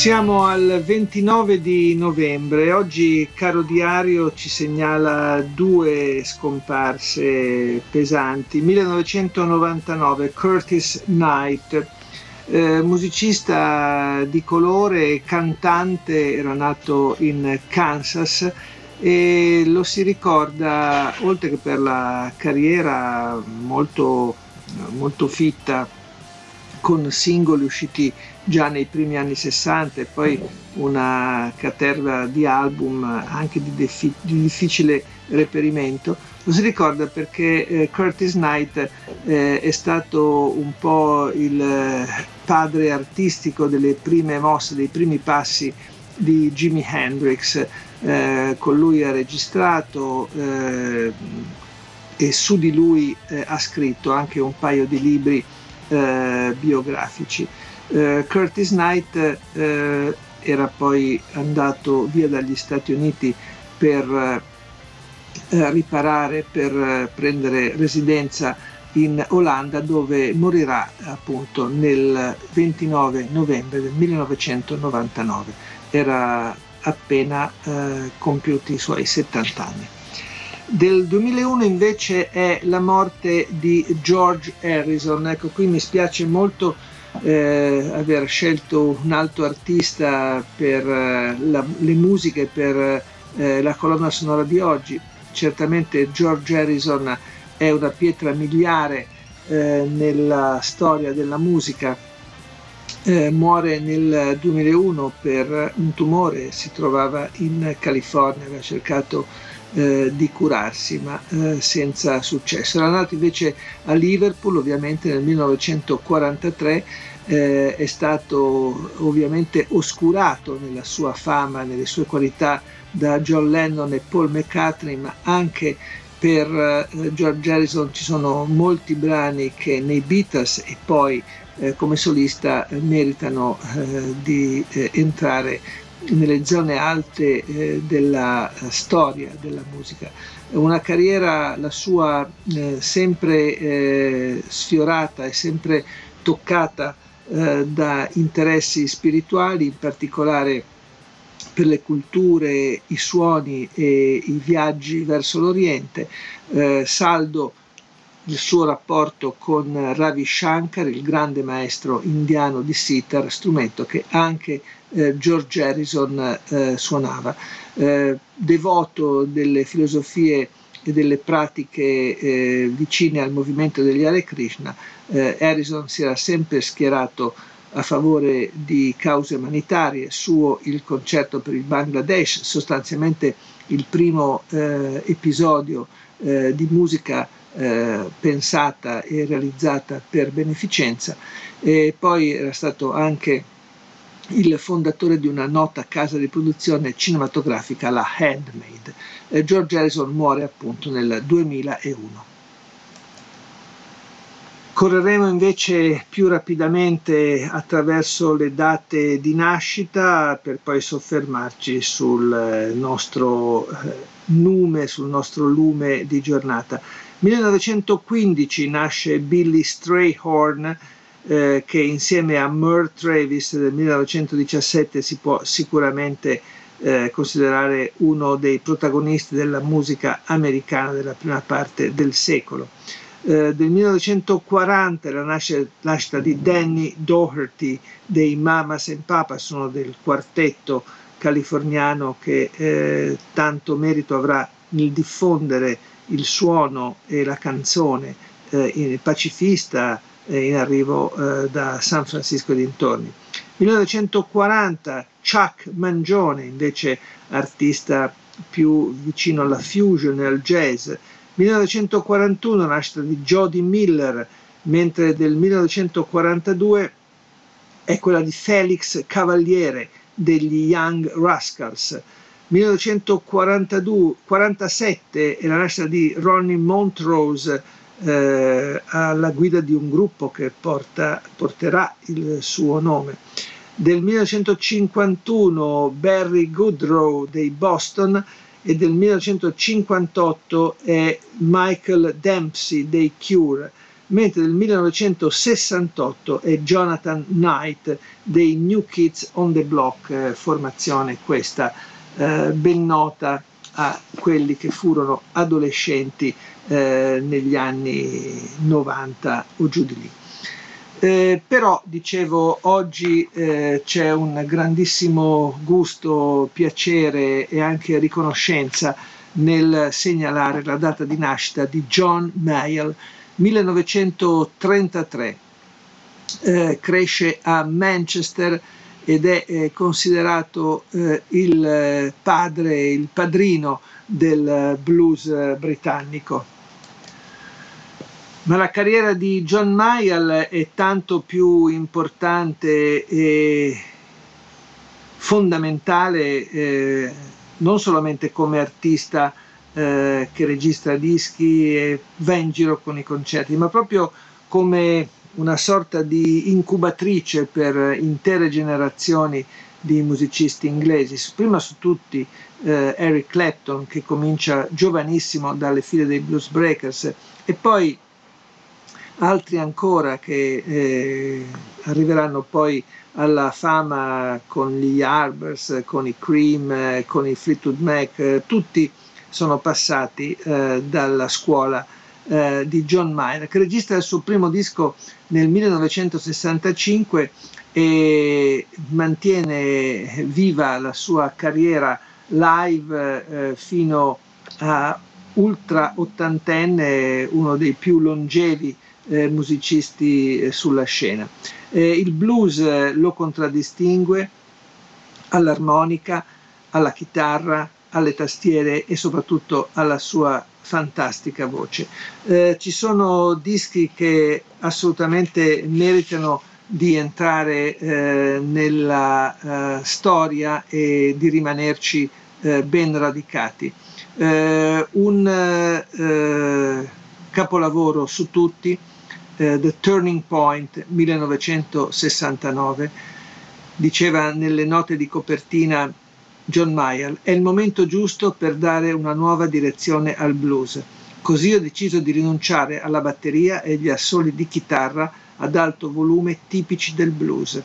Siamo al 29 di novembre. Oggi Caro Diario ci segnala due scomparse pesanti. 1999 Curtis Knight, eh, musicista di colore, cantante, era nato in Kansas e lo si ricorda, oltre che per la carriera molto, molto fitta, con singoli usciti già nei primi anni 60 e poi una caterva di album anche di, defi- di difficile reperimento. Lo si ricorda perché eh, Curtis Knight eh, è stato un po' il eh, padre artistico delle prime mosse, dei primi passi di Jimi Hendrix. Eh, con lui ha registrato eh, e su di lui eh, ha scritto anche un paio di libri biografici. Eh, Curtis Knight eh, era poi andato via dagli Stati Uniti per eh, riparare, per eh, prendere residenza in Olanda dove morirà appunto nel 29 novembre del 1999. Era appena eh, compiuti i suoi 70 anni. Del 2001 invece è la morte di George Harrison. Ecco, qui mi spiace molto eh, aver scelto un altro artista per eh, la, le musiche, per eh, la colonna sonora di oggi. Certamente George Harrison è una pietra miliare eh, nella storia della musica. Eh, muore nel 2001 per un tumore, si trovava in California, aveva cercato eh, di curarsi, ma eh, senza successo. Era nato invece a Liverpool, ovviamente nel 1943, eh, è stato ovviamente oscurato nella sua fama, nelle sue qualità da John Lennon e Paul McCartney, ma anche per eh, George Harrison ci sono molti brani che nei Beatles e poi eh, come solista eh, meritano eh, di eh, entrare nelle zone alte eh, della storia della musica. Una carriera, la sua, sempre sfiorata e sempre toccata eh, da interessi spirituali, in particolare per le culture, i suoni e i viaggi verso l'Oriente, eh, saldo il suo rapporto con Ravi Shankar, il grande maestro indiano di sitar, strumento che anche eh, George Harrison eh, suonava. Eh, devoto delle filosofie e delle pratiche eh, vicine al movimento degli Hare Krishna, eh, Harrison si era sempre schierato a favore di cause umanitarie, suo il concerto per il Bangladesh, sostanzialmente il primo eh, episodio eh, di musica eh, pensata e realizzata per beneficenza e poi era stato anche il fondatore di una nota casa di produzione cinematografica, la Handmade. Eh, George Harrison muore appunto nel 2001. Correremo invece più rapidamente attraverso le date di nascita per poi soffermarci sul eh, nostro eh, nume, sul nostro lume di giornata. 1915 nasce Billy Strayhorn, eh, che insieme a Merle Travis del 1917 si può sicuramente eh, considerare uno dei protagonisti della musica americana della prima parte del secolo. Eh, del 1940 la nascita di Danny Doherty dei Mamas and Papas, sono del quartetto californiano che eh, tanto merito avrà nel diffondere il suono e la canzone eh, pacifista in arrivo eh, da San Francisco e dintorni. 1940 Chuck Mangione, invece artista più vicino alla fusion e al jazz. 1941 nascita di Jody Miller, mentre del 1942 è quella di Felix Cavaliere degli Young Rascals. 1947 è la nascita di Ronnie Montrose eh, alla guida di un gruppo che porta, porterà il suo nome. Del 1951 Barry Goodrow dei Boston e del 1958 è Michael Dempsey dei Cure mentre nel 1968 è Jonathan Knight dei New Kids on the Block, eh, formazione questa eh, ben nota a quelli che furono adolescenti eh, negli anni 90 o giù di lì. Eh, però dicevo oggi eh, c'è un grandissimo gusto, piacere e anche riconoscenza nel segnalare la data di nascita di John Mayall 1933. Eh, cresce a Manchester ed è eh, considerato eh, il eh, padre, il padrino del blues britannico. Ma la carriera di John Mayall è tanto più importante e fondamentale eh, non solamente come artista eh, che registra dischi e va in giro con i concerti, ma proprio come una sorta di incubatrice per intere generazioni di musicisti inglesi, prima su tutti eh, Eric Clapton che comincia giovanissimo dalle file dei Blues Breakers e poi altri ancora che eh, arriveranno poi alla fama con gli Arbors, con i Cream, con i Fleetwood Mac, eh, tutti sono passati eh, dalla scuola eh, di John Mayer, che registra il suo primo disco nel 1965 e mantiene viva la sua carriera live eh, fino a ultra ottantenne, uno dei più longevi eh, musicisti eh, sulla scena. Eh, il blues lo contraddistingue all'armonica, alla chitarra, alle tastiere e soprattutto alla sua fantastica voce. Eh, ci sono dischi che assolutamente meritano di entrare eh, nella eh, storia e di rimanerci eh, ben radicati. Eh, un eh, capolavoro su tutti, The Turning Point 1969, diceva nelle note di copertina John Mayer, è il momento giusto per dare una nuova direzione al blues. Così ho deciso di rinunciare alla batteria e agli assoli di chitarra ad alto volume tipici del blues.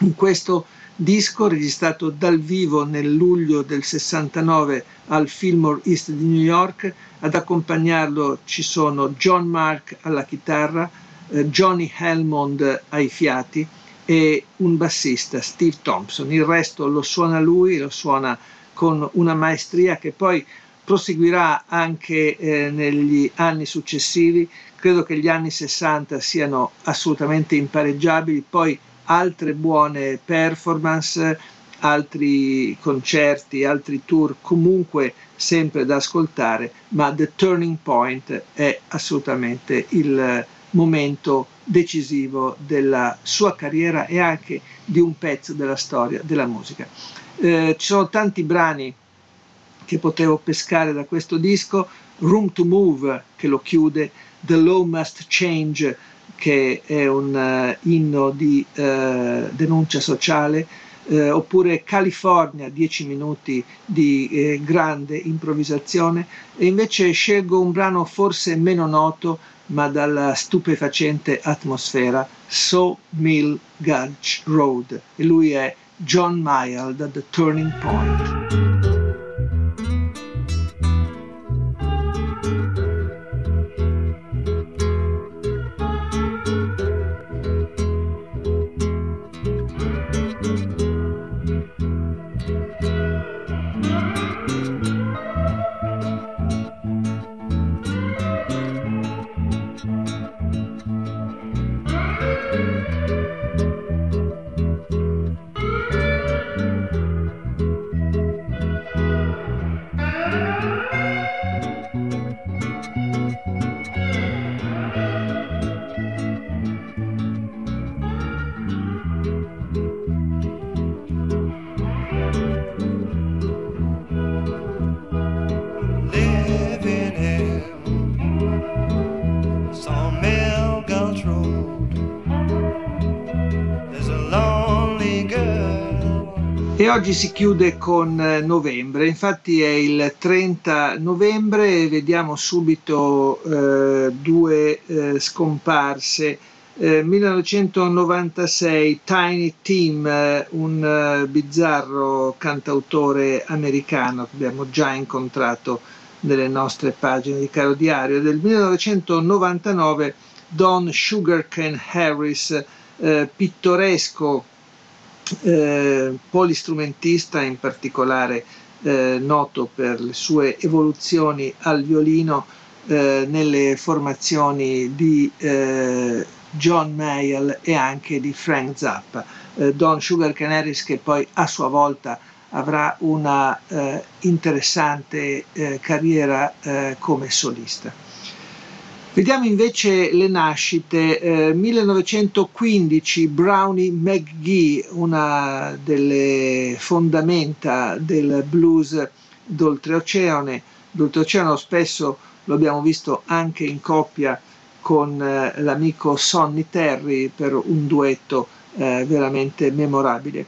In questo disco, registrato dal vivo nel luglio del 69 al Fillmore East di New York, ad accompagnarlo ci sono John Mark alla chitarra, eh, Johnny Helmond ai fiati, e un bassista, Steve Thompson. Il resto lo suona lui, lo suona con una maestria che poi proseguirà anche eh, negli anni successivi. Credo che gli anni 60 siano assolutamente impareggiabili, poi altre buone performance, altri concerti, altri tour comunque sempre da ascoltare, ma The Turning Point è assolutamente il momento decisivo della sua carriera e anche di un pezzo della storia della musica. Eh, ci sono tanti brani che potevo pescare da questo disco, Room to Move che lo chiude, The Law Must Change che è un uh, inno di uh, denuncia sociale, uh, oppure California, 10 minuti di eh, grande improvvisazione, e invece scelgo un brano forse meno noto, ma dalla stupefacente atmosfera Sawmill Gulch Road e lui è John Mayall da The Turning Point. E oggi si chiude con eh, novembre, infatti è il 30 novembre, vediamo subito eh, due eh, scomparse. Eh, 1996 Tiny Tim, eh, un eh, bizzarro cantautore americano che abbiamo già incontrato nelle nostre pagine di Caro Diario. Del 1999 Don Sugarcane Harris, pittoresco eh, polistrumentista, in particolare eh, noto per le sue evoluzioni al violino eh, nelle formazioni di eh, John Mayall e anche di Frank Zappa. Eh, Don Sugar Canaris che poi a sua volta avrà una interessante carriera come solista. Vediamo invece le nascite. Eh, 1915 Brownie McGee, una delle fondamenta del blues d'oltreoceano. D'oltreoceano spesso lo abbiamo visto anche in coppia con eh, l'amico Sonny Terry per un duetto eh, veramente memorabile.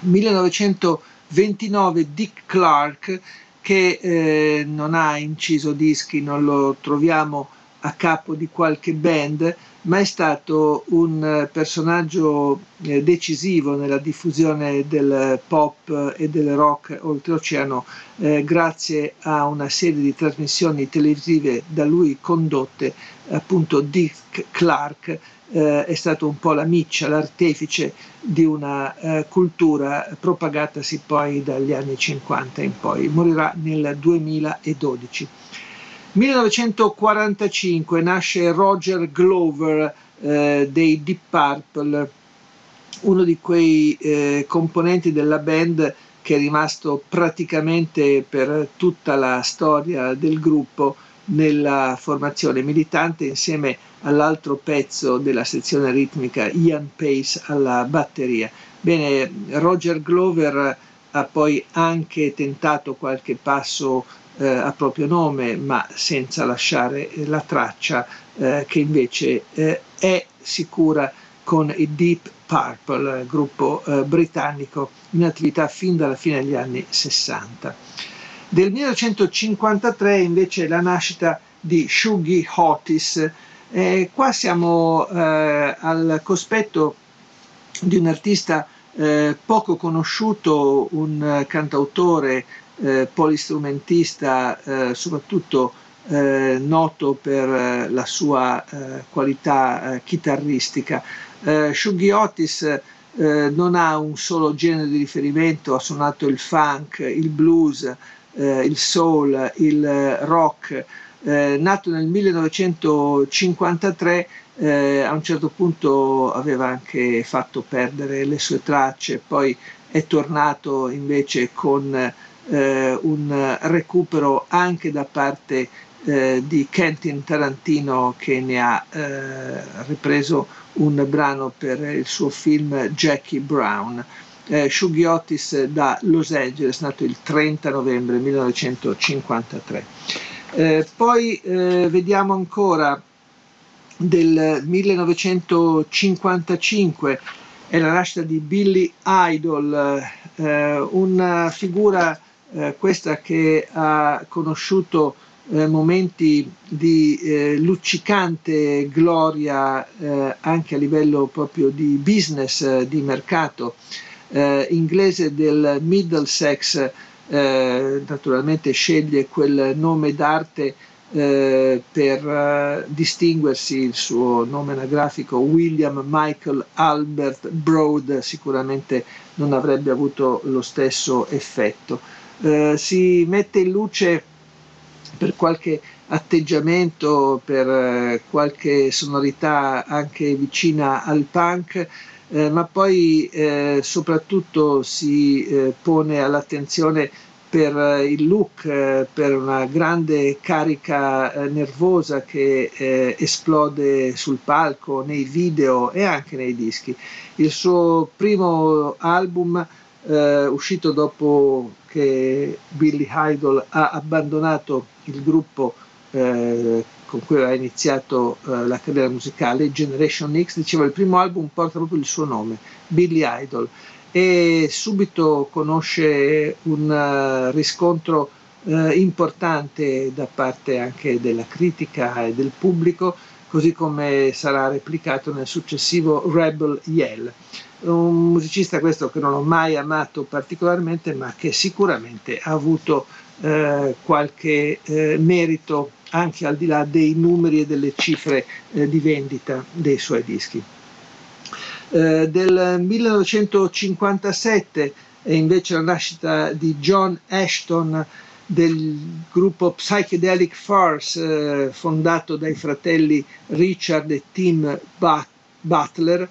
1929 Dick Clark che eh, non ha inciso dischi, non lo troviamo a capo di qualche band, ma è stato un eh, personaggio eh, decisivo nella diffusione del pop e del rock oltreoceano eh, grazie a una serie di trasmissioni televisive da lui condotte, appunto Dick Clark eh, è stato un po' la miccia, l'artefice di una eh, cultura propagatasi poi dagli anni 50 in poi. Morirà nel 2012. 1945 nasce Roger Glover eh, dei Deep Purple, uno di quei eh, componenti della band che è rimasto praticamente per tutta la storia del gruppo nella formazione militante insieme all'altro pezzo della sezione ritmica Ian Pace alla batteria. Bene, Roger Glover ha poi anche tentato qualche passo eh, a proprio nome, ma senza lasciare la traccia eh, che invece eh, è sicura con i Deep Purple, gruppo eh, britannico in attività fin dalla fine degli anni 60. Del 1953 invece la nascita di Shuggy Otis. qua siamo eh, al cospetto di un artista eh, poco conosciuto, un cantautore eh, polistrumentista, eh, soprattutto eh, noto per eh, la sua eh, qualità eh, chitarristica. Shuggy Otis non ha un solo genere di riferimento, ha suonato il funk, il blues, il soul, il rock. nato nel 1953, a un certo punto aveva anche fatto perdere le sue tracce, poi è tornato invece con eh, un recupero anche da parte eh, di Kentin Tarantino che ne ha eh, ripreso un brano per il suo film Jackie Brown. Eh, Shuggy Otis da Los Angeles, nato il 30 novembre 1953. Eh, poi eh, vediamo ancora del 1955 è la nascita di Billy Idol, eh, una figura eh, questa che ha conosciuto eh, momenti di eh, luccicante gloria eh, anche a livello proprio di business, eh, di mercato, inglese del Middlesex, naturalmente sceglie quel nome d'arte per distinguersi il suo nome anagrafico William Michael Albert Broad sicuramente non avrebbe avuto lo stesso effetto. Eh, si mette in luce per qualche atteggiamento, per eh, qualche sonorità anche vicina al punk, eh, ma poi eh, soprattutto si eh, pone all'attenzione per eh, il look, per una grande carica nervosa che esplode sul palco, nei video e anche nei dischi. Il suo primo album, uscito dopo che Billy Idol ha abbandonato il gruppo eh, con cui aveva iniziato eh, la carriera musicale, Generation X, diceva il primo album porta proprio il suo nome, Billy Idol, e subito conosce un uh, riscontro uh, importante da parte anche della critica e del pubblico, così come sarà replicato nel successivo Rebel Yell. Un musicista questo che non ho mai amato particolarmente, ma che sicuramente ha avuto uh, qualche merito anche al di là dei numeri e delle cifre di vendita dei suoi dischi. Eh, del 1957 è invece la nascita di John Ashton del gruppo Psychedelic Farce eh, fondato dai fratelli Richard e Tim Butler,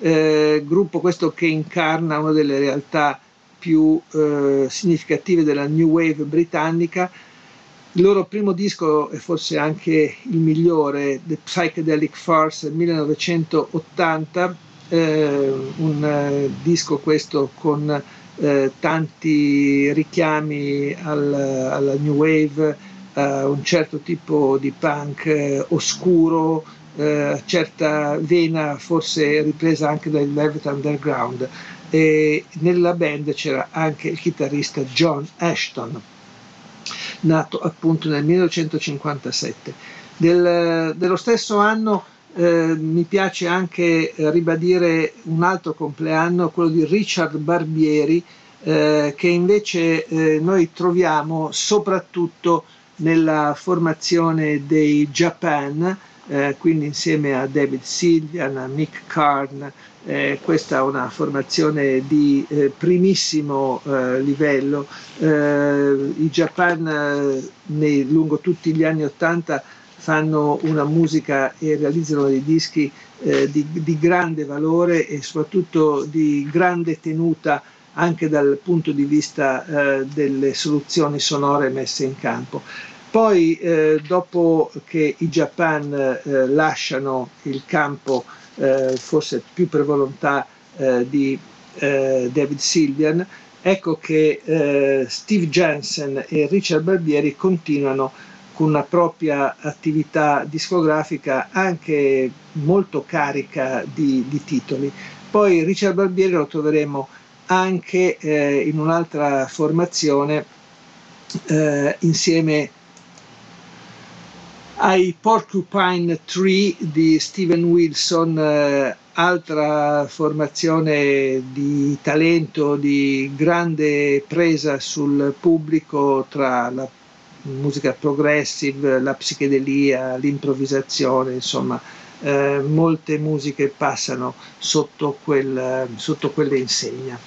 eh, gruppo questo che incarna una delle realtà più eh, significative della New Wave britannica. Il loro primo disco, e forse anche il migliore, The Psychedelic Farce 1980, eh, un eh, disco questo con eh, tanti richiami al, alla new wave, a un certo tipo di punk eh, oscuro, eh, certa vena forse ripresa anche dal Velvet Underground. E nella band c'era anche il chitarrista John Ashton, nato appunto nel 1957. Del, dello stesso anno eh, mi piace anche ribadire un altro compleanno, quello di Richard Barbieri, eh, che invece eh, noi troviamo soprattutto nella formazione dei Japan, eh, quindi insieme a David Silvian, a Mick Karn, eh, questa è una formazione di eh, primissimo eh, livello. I Japan nei, lungo tutti gli anni Ottanta fanno una musica e realizzano dei dischi eh, di, di, grande valore e soprattutto di grande tenuta anche dal punto di vista eh, delle soluzioni sonore messe in campo. Poi eh, dopo che i Japan eh, lasciano il campo, eh, forse più per volontà eh, di David Silvian, ecco che Steve Jensen e Richard Barbieri continuano con una propria attività discografica anche molto carica di, di titoli. Poi Richard Barbieri lo troveremo anche eh, in un'altra formazione eh, insieme ai Porcupine Tree di Steven Wilson, eh, altra formazione di talento, di grande presa sul pubblico tra la musica progressive, la psichedelia, l'improvvisazione, insomma, eh, molte musiche passano sotto, quel, sotto quelle insegna.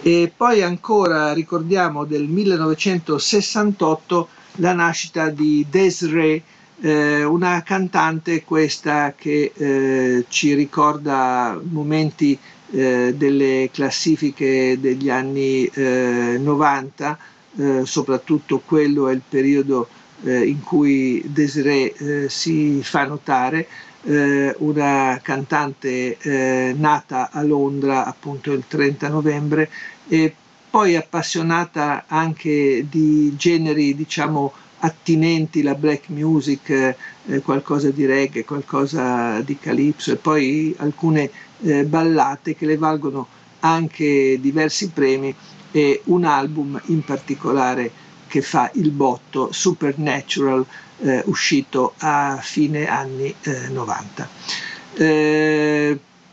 E poi ancora ricordiamo del 1968 la nascita di Desiree, eh, una cantante questa che eh, ci ricorda momenti eh, delle classifiche degli anni 90 eh, soprattutto quello è il periodo eh, in cui Desiree eh, si fa notare, eh, una cantante eh, nata a Londra appunto il 30 novembre e poi appassionata anche di generi diciamo attinenti la black music, eh, qualcosa di reggae, qualcosa di calypso e poi alcune eh, ballate che le valgono anche diversi premi e un album in particolare che fa il botto, Supernatural, eh, uscito a fine anni eh, 90.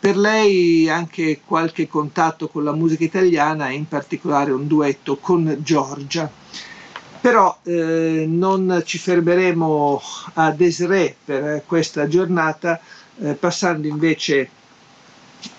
Per lei anche qualche contatto con la musica italiana, in particolare un duetto con Giorgia. Però eh, non ci fermeremo a Desiree per questa giornata, eh, passando invece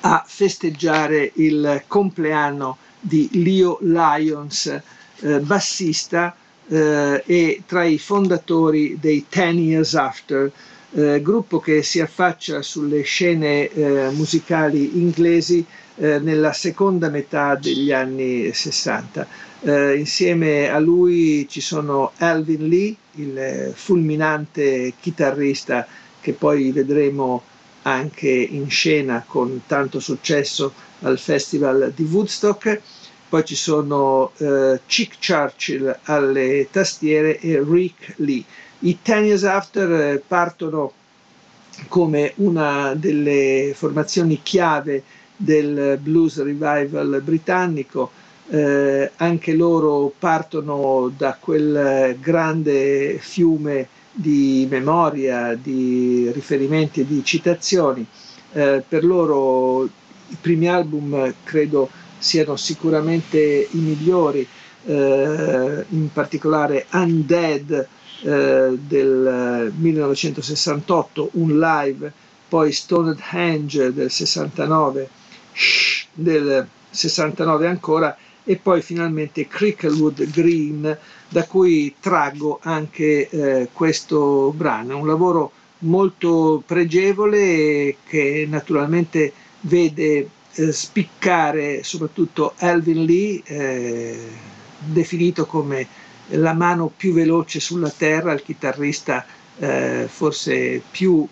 a festeggiare il compleanno di Leo Lyons, eh, bassista eh, e tra i fondatori dei Ten Years After, eh, gruppo che si affaccia sulle scene eh, musicali inglesi eh, nella seconda metà degli anni 60. Eh, insieme a lui ci sono Alvin Lee, il fulminante chitarrista che poi vedremo anche in scena con tanto successo al Festival di Woodstock. Poi ci sono eh, Chick Churchill alle tastiere e Rick Lee. I Ten Years After eh, partono come una delle formazioni chiave del blues revival britannico. Eh, anche loro partono da quel grande fiume di memoria, di riferimenti e di citazioni. Eh, per loro i primi album credo siano sicuramente i migliori, eh, in particolare Undead eh, del 1968, un live, poi Stonehenge del 69, Shh del 69 ancora e poi finalmente Cricklewood Green da cui traggo anche eh, questo brano. un lavoro molto pregevole che naturalmente vede eh, spiccare soprattutto Alvin Lee, eh, definito come la mano più veloce sulla terra, il chitarrista eh, forse più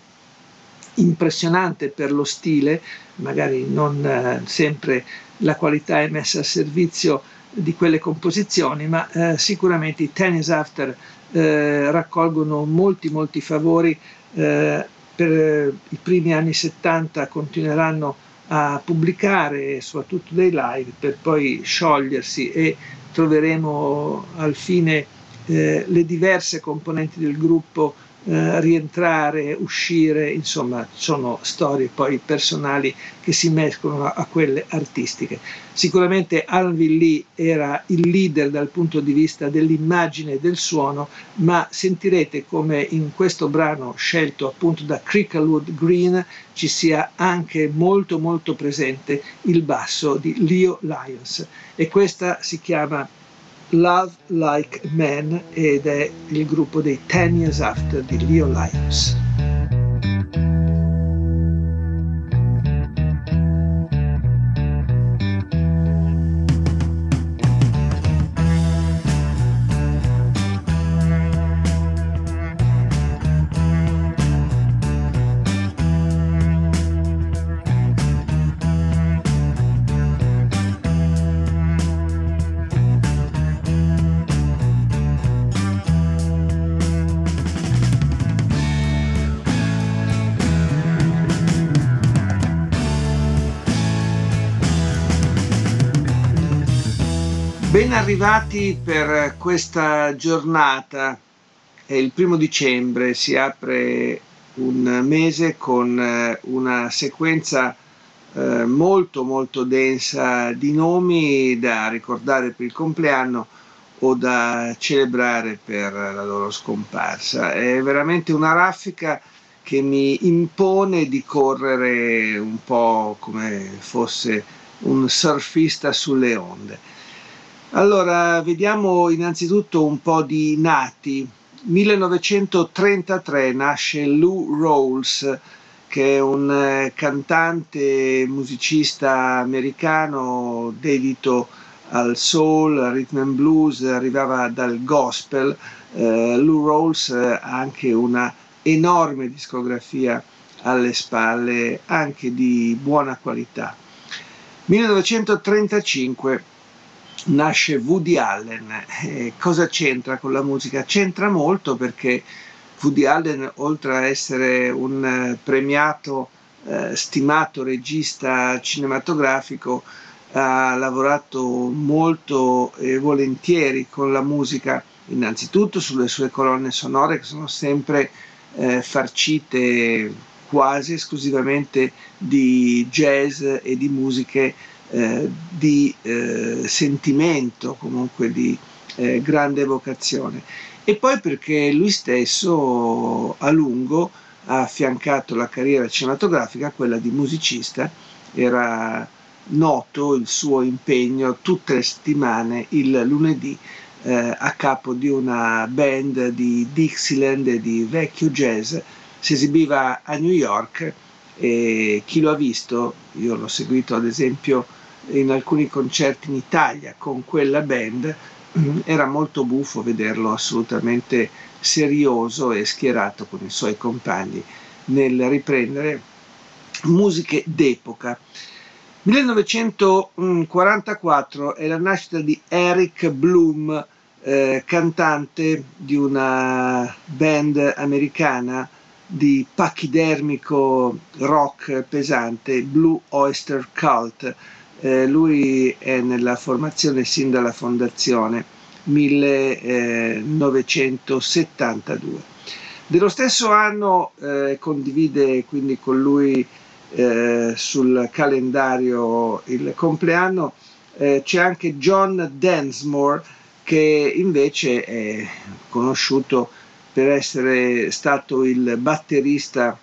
impressionante per lo stile, magari non eh, sempre la qualità è messa a servizio di quelle composizioni, ma eh, sicuramente i Tennis After eh, raccolgono molti molti favori eh, per i primi anni 70 continueranno a pubblicare soprattutto dei live per poi sciogliersi e troveremo al fine eh, le diverse componenti del gruppo eh, rientrare, uscire, insomma sono storie poi personali che si mescolano a, quelle artistiche. Sicuramente Alvin Lee era il leader dal punto di vista dell'immagine e del suono, ma sentirete come in questo brano scelto appunto da Cricklewood Green ci sia anche molto molto presente il basso di Leo Lyons e questa si chiama Love Like Man ed è il gruppo dei Ten Years After di Leo Lyons. Arrivati per questa giornata, è il primo dicembre, si apre un mese con eh, una sequenza eh, molto molto densa di nomi da ricordare per il compleanno o da celebrare per la loro scomparsa. È veramente una raffica che mi impone di correre un po' come fosse un surfista sulle onde. Allora, vediamo innanzitutto un po' di nati. 1933 nasce Lou Rawls, che è un eh, cantante musicista americano dedito al soul, al rhythm and blues, arrivava dal gospel. Uh, Lou Rawls ha anche una enorme discografia alle spalle, anche di buona qualità. 1935 nasce Woody Allen. Eh, cosa c'entra con la musica? C'entra molto perché Woody Allen, oltre a essere un eh, premiato, eh, stimato regista cinematografico, ha lavorato molto e volentieri con la musica, innanzitutto sulle sue colonne sonore che sono sempre eh, farcite quasi esclusivamente di jazz e di musiche eh, di eh, sentimento, comunque di eh, grande vocazione. E poi perché lui stesso a lungo ha affiancato la carriera cinematografica a quella di musicista, era noto il suo impegno tutte le settimane il lunedì eh, a capo di una band di Dixieland e di vecchio jazz, si esibiva a New York e chi lo ha visto, io l'ho seguito ad esempio in alcuni concerti in Italia con quella band, era molto buffo vederlo assolutamente serioso e schierato con i suoi compagni nel riprendere musiche d'epoca. 1944 è la nascita di Eric Bloom, eh, cantante di una band americana di pachidermico rock pesante, Blue Oyster Cult. Eh, lui è nella formazione sin dalla fondazione 1972. Dello stesso anno eh, condivide quindi con lui eh, sul calendario il compleanno eh, c'è anche John Densmore che invece è conosciuto per essere stato il batterista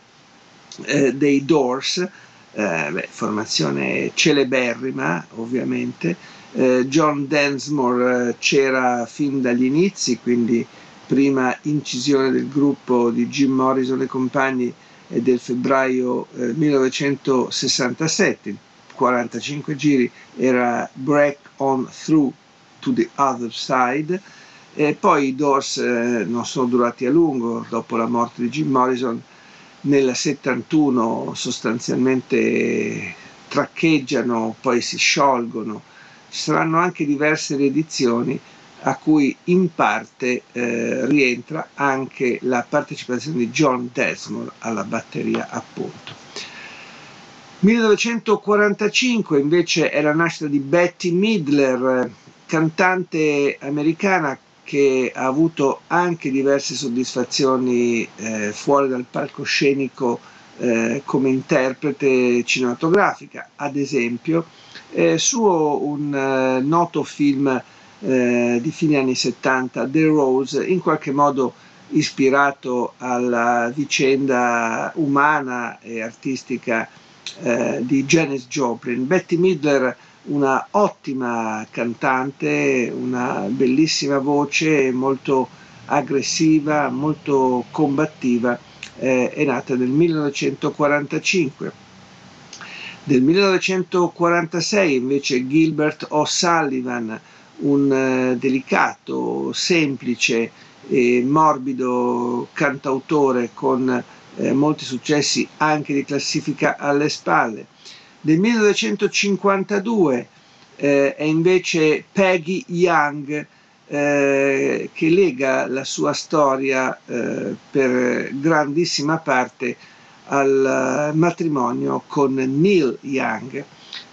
eh, dei Doors, eh, beh, formazione celeberrima ovviamente. Eh, John Densmore eh, c'era fin dagli inizi, quindi prima incisione del gruppo di Jim Morrison e compagni è del febbraio 1967, 45 giri, era Break On Through to the Other Side e poi i Doors eh, non sono durati a lungo, dopo la morte di Jim Morrison nel 71 sostanzialmente traccheggiano, poi si sciolgono. Ci saranno anche diverse riedizioni a cui in parte eh, rientra anche la partecipazione di John Desmond alla batteria appunto. 1945 invece è la nascita di Betty Midler, cantante americana che ha avuto anche diverse soddisfazioni eh, fuori dal palcoscenico eh, come interprete cinematografica, ad esempio eh, suo un noto film eh, di fine anni 70, The Rose, in qualche modo ispirato alla vicenda umana e artistica eh, di Janis Joplin. Betty Midler una ottima cantante, una bellissima voce, molto aggressiva, molto combattiva, eh, è nata nel 1945. Nel 1946 invece Gilbert O'Sullivan, un eh, delicato, semplice e morbido cantautore con eh, molti successi anche di classifica alle spalle, del 1952 eh, è invece Peggy Young eh, che lega la sua storia eh, per grandissima parte al matrimonio con Neil Young.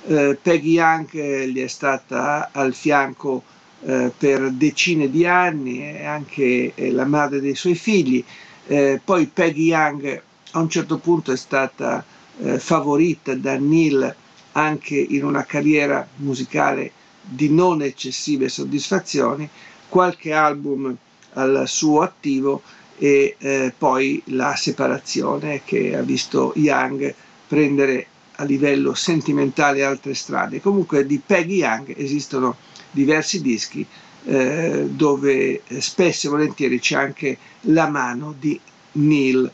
Eh, Peggy Young gli è stata al fianco eh, per decine di anni, è anche la madre dei suoi figli. Eh, poi Peggy Young a un certo punto è stata eh, favorita da Neil anche in una carriera musicale di non eccessive soddisfazioni, qualche album al suo attivo e eh, poi la separazione che ha visto Young prendere a livello sentimentale altre strade. Comunque di Peggy Young esistono diversi dischi eh, dove spesso e volentieri c'è anche la mano di Neil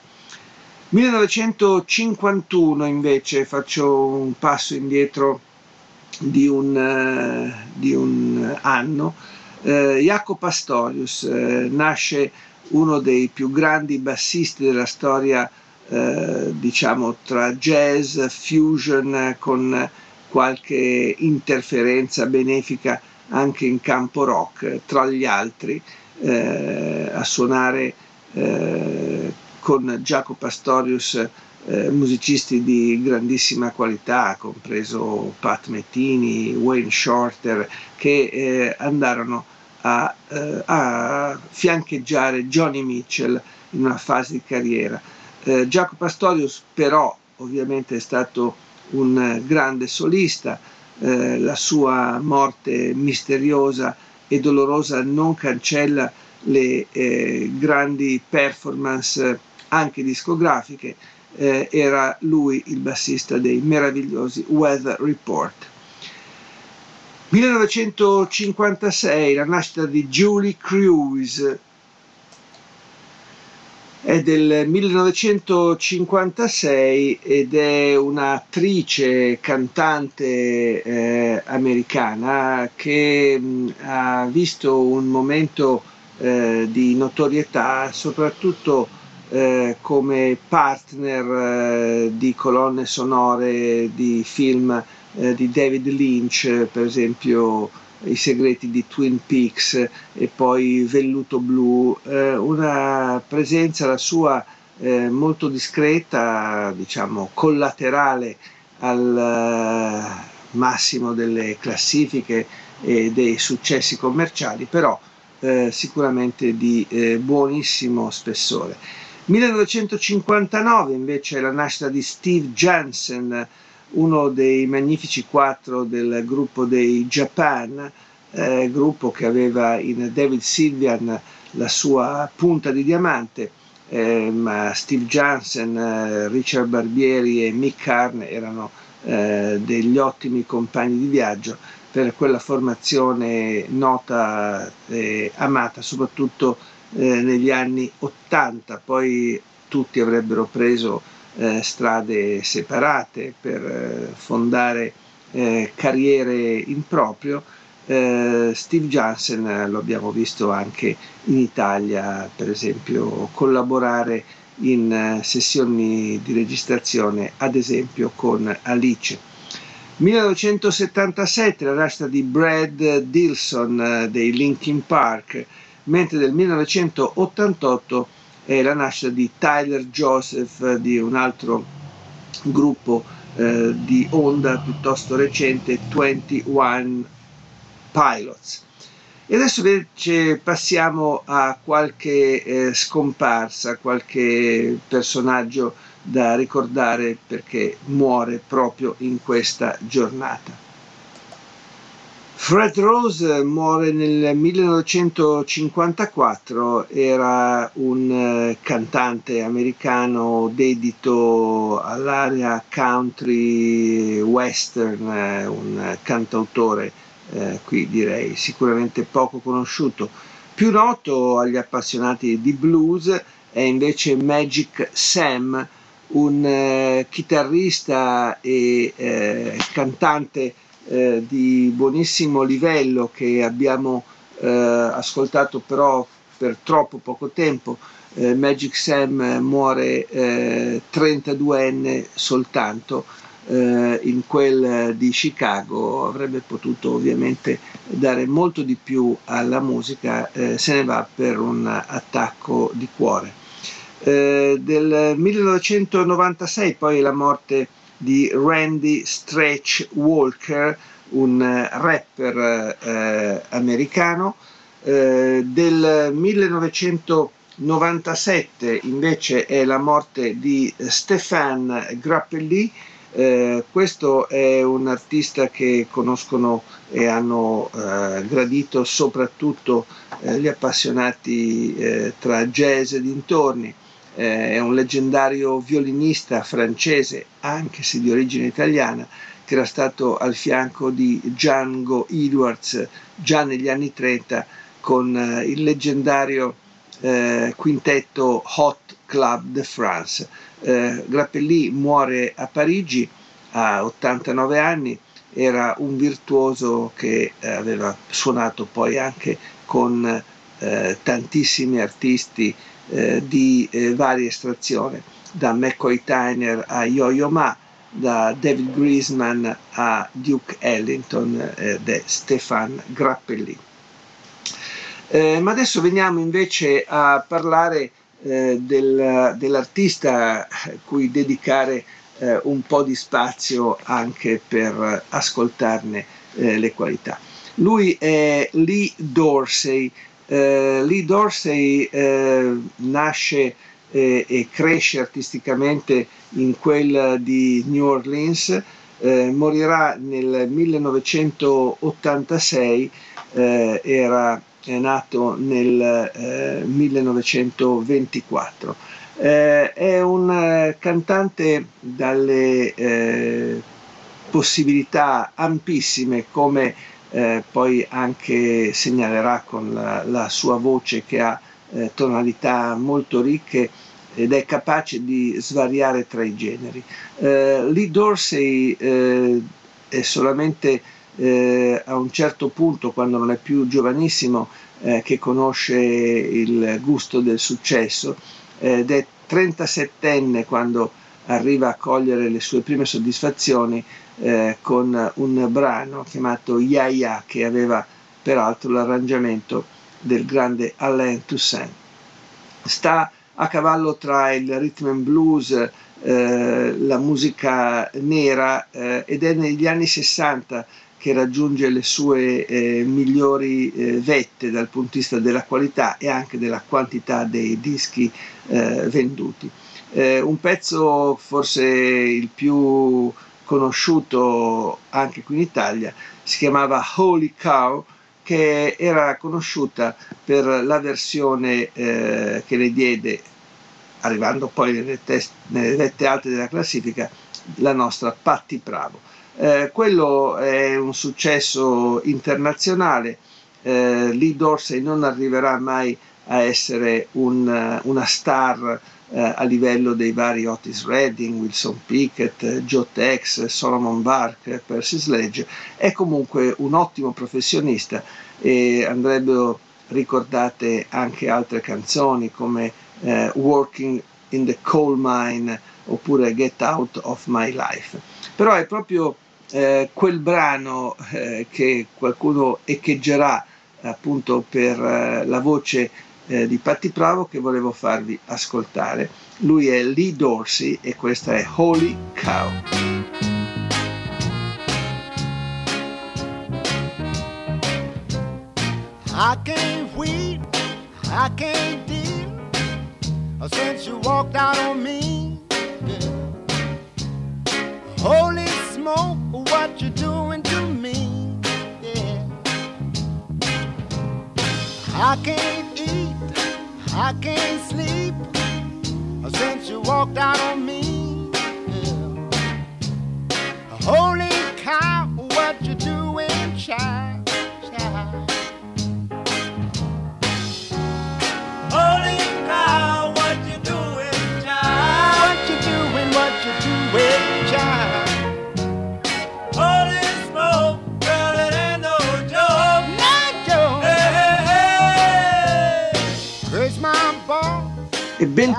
1951 invece faccio un passo indietro di un, uh, di un anno. Uh, Jaco Pastorius uh, nasce uno dei più grandi bassisti della storia, diciamo tra jazz, fusion, con qualche interferenza benefica anche in campo rock, tra gli altri, a suonare con Giacomo Pastorius eh, musicisti di grandissima qualità, compreso Pat Mettini, Wayne Shorter, che eh, andarono a, eh, a, fiancheggiare Johnny Mitchell in una fase di carriera. Eh, Giacomo Pastorius però ovviamente è stato un grande solista, eh, la sua morte misteriosa e dolorosa non cancella le eh, grandi performance anche discografiche, eh, era lui il bassista dei meravigliosi Weather Report. 1956, la nascita di Julie Cruz, è del 1956 ed è un'attrice cantante eh, americana che mh, ha visto un momento eh, di notorietà soprattutto eh, come partner eh, di colonne sonore di film eh, di David Lynch, per esempio I segreti di Twin Peaks e poi Velluto Blu, eh, una presenza la sua eh, molto discreta, diciamo collaterale al massimo delle classifiche e dei successi commerciali, però sicuramente di buonissimo spessore. 1959 invece è la nascita di Steve Jansen, uno dei magnifici quattro del gruppo dei Japan, eh, gruppo che aveva in David Sylvian la sua punta di diamante, eh, ma Steve Jansen, eh, Richard Barbieri e Mick Carn erano eh, degli ottimi compagni di viaggio per quella formazione nota e amata soprattutto eh, negli anni 80, poi tutti avrebbero preso eh, strade separate per eh, fondare eh, carriere in proprio. Eh, Steve Jansen lo abbiamo visto anche in Italia, per esempio, collaborare in sessioni di registrazione, ad esempio con Alice. 1977 la nascita di Brad Dilson dei Linkin Park, mentre del 1988 è la nascita di Tyler Joseph di un altro gruppo eh, di onda piuttosto recente 21 Pilots. E adesso invece passiamo a qualche eh, scomparsa, qualche personaggio da ricordare perché muore proprio in questa giornata. Fred Rose muore nel 1954, era un eh, cantante americano dedito all'area country western, eh, un cantautore eh, qui direi sicuramente poco conosciuto. Più noto agli appassionati di blues è invece Magic Sam, un eh, chitarrista e eh, cantante eh, di buonissimo livello che abbiamo eh, ascoltato però per troppo poco tempo. Eh, Magic Sam muore 32enne eh, soltanto. Eh, in quel di Chicago avrebbe potuto ovviamente dare molto di più alla musica, se ne va per un attacco di cuore. del 1996 poi la morte di Randy Stretch Walker, un eh, rapper eh, americano. Eh, del 1997 invece è la morte di Stéphane Grappelli, eh, questo è un artista che conoscono e hanno eh, gradito soprattutto eh, gli appassionati eh, tra jazz e dintorni eh, è un leggendario violinista francese, anche se di origine italiana, che era stato al fianco di Django Edwards già negli anni 30 con eh, il leggendario eh, quintetto Hot Club de France. Eh, Grappelli muore a Parigi a 89 anni, era un virtuoso che aveva suonato poi anche con eh, tantissimi artisti eh, di eh, varia estrazione, da McCoy Tyner a Yo-Yo Ma, da David Griezmann a Duke Ellington è Stefan Grappelli. Eh, ma adesso veniamo invece a parlare eh, del, dell'artista cui dedicare eh, un po' di spazio anche per ascoltarne eh, le qualità. Lui è Lee Dorsey, eh, Lee Dorsey eh, nasce eh, e cresce artisticamente in quella di New Orleans, eh, morirà nel 1986, eh, era nato nel 1924. Eh, è un cantante dalle possibilità ampissime come eh, poi anche segnalerà con la, la, sua voce che ha eh, tonalità molto ricche ed è capace di svariare tra i generi. Eh, Lee Dorsey eh, è solamente eh, a un certo punto, quando non è più giovanissimo, eh, che conosce il gusto del successo ed è 37enne quando arriva a cogliere le sue prime soddisfazioni eh, con un brano chiamato Yaya che aveva peraltro l'arrangiamento del grande Alain Toussaint. Sta a cavallo tra il rhythm and blues, eh, la musica nera eh, ed è negli anni 60 che raggiunge le sue eh, migliori eh, vette dal punto di vista della qualità e anche della quantità dei dischi eh, venduti. Eh, un pezzo forse il più conosciuto anche qui in Italia si chiamava Holy Cow che era conosciuta per la versione eh, che le diede arrivando poi nelle, test, nelle vette alte della classifica la nostra Patti Bravo. Eh, quello è un successo internazionale, eh, Lee Dorsey non arriverà mai a essere un, una star eh, a livello dei vari Otis Redding, Wilson Pickett, Joe Tex, Solomon Bark, Percy Sledge, è comunque un ottimo professionista e andrebbero ricordate anche altre canzoni come eh, Working in the Coal Mine oppure Get Out of My Life. Però è proprio eh, quel brano eh, che qualcuno echeggerà appunto per eh, la voce eh, di Patti Bravo che volevo farvi ascoltare. Lui è Lee Dorsey e questa è Holy Cow. I can't wait, I can't deal since you walked out on me. Yeah. Holy smoke, what you doing to me? Yeah. I can't eat, I can't sleep uh, since you walked out on me. Yeah. Uh, holy cow, what you doing, child? child? Holy cow, what you doing, child? What you doing, what you doing, child? E ben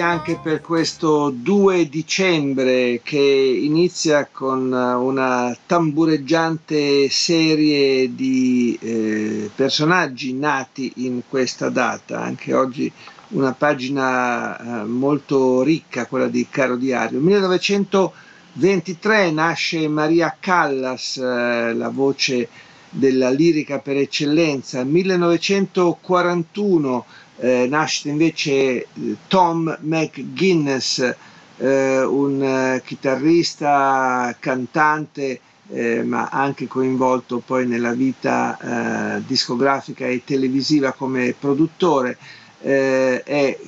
anche per questo 2 dicembre che inizia con una tambureggiante serie di eh, personaggi nati in questa data. Anche oggi una pagina eh, molto ricca, quella di Caro Diario. 1923 nasce Maria Callas, eh, la voce della lirica per eccellenza. 1941 eh, nasce invece eh, Tom McGuinness, eh, un eh, chitarrista, cantante, eh, ma anche coinvolto poi nella vita eh, discografica e televisiva come produttore, è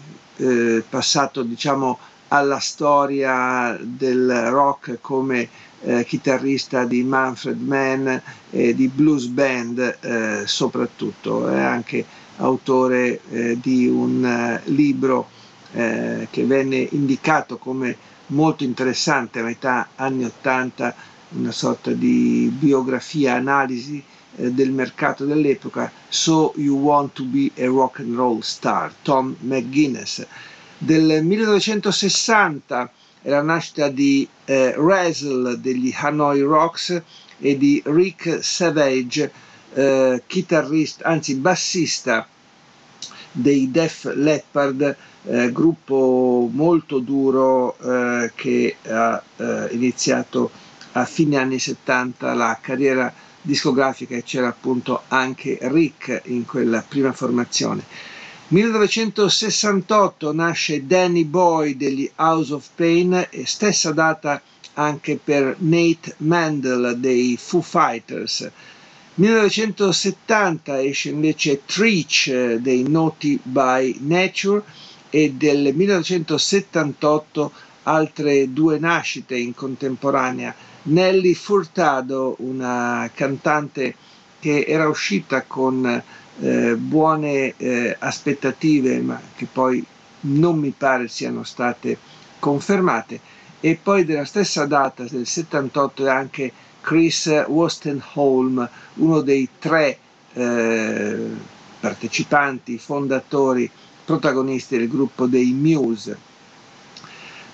passato diciamo alla storia del rock come eh, chitarrista di Manfred Mann e di blues band eh, soprattutto, è anche autore eh, di un eh, libro eh, che venne indicato come molto interessante a metà anni 80, una sorta di biografia, analisi eh, del mercato dell'epoca, So You Want to Be a Rock and Roll Star, Tom McGuinness. Del 1960 è la nascita di eh, Razzle degli Hanoi Rocks e di Rick Savage, eh, chitarrista, anzi bassista dei Def Leppard, eh, gruppo molto duro eh, che ha eh, iniziato a fine anni 70 la carriera discografica e c'era appunto anche Rick in quella prima formazione. 1968 nasce Danny Boy degli House of Pain e stessa data anche per Nate Mandel dei Foo Fighters. 1970 esce invece Treach eh, dei Noti by Nature e del 1978 altre due nascite in contemporanea. Nelly Furtado, una cantante che era uscita con eh, buone eh, aspettative ma che poi non mi pare siano state confermate e poi della stessa data del 78 è anche Chris Wostenholm, uno dei tre eh, partecipanti, fondatori, protagonisti del gruppo dei Muse.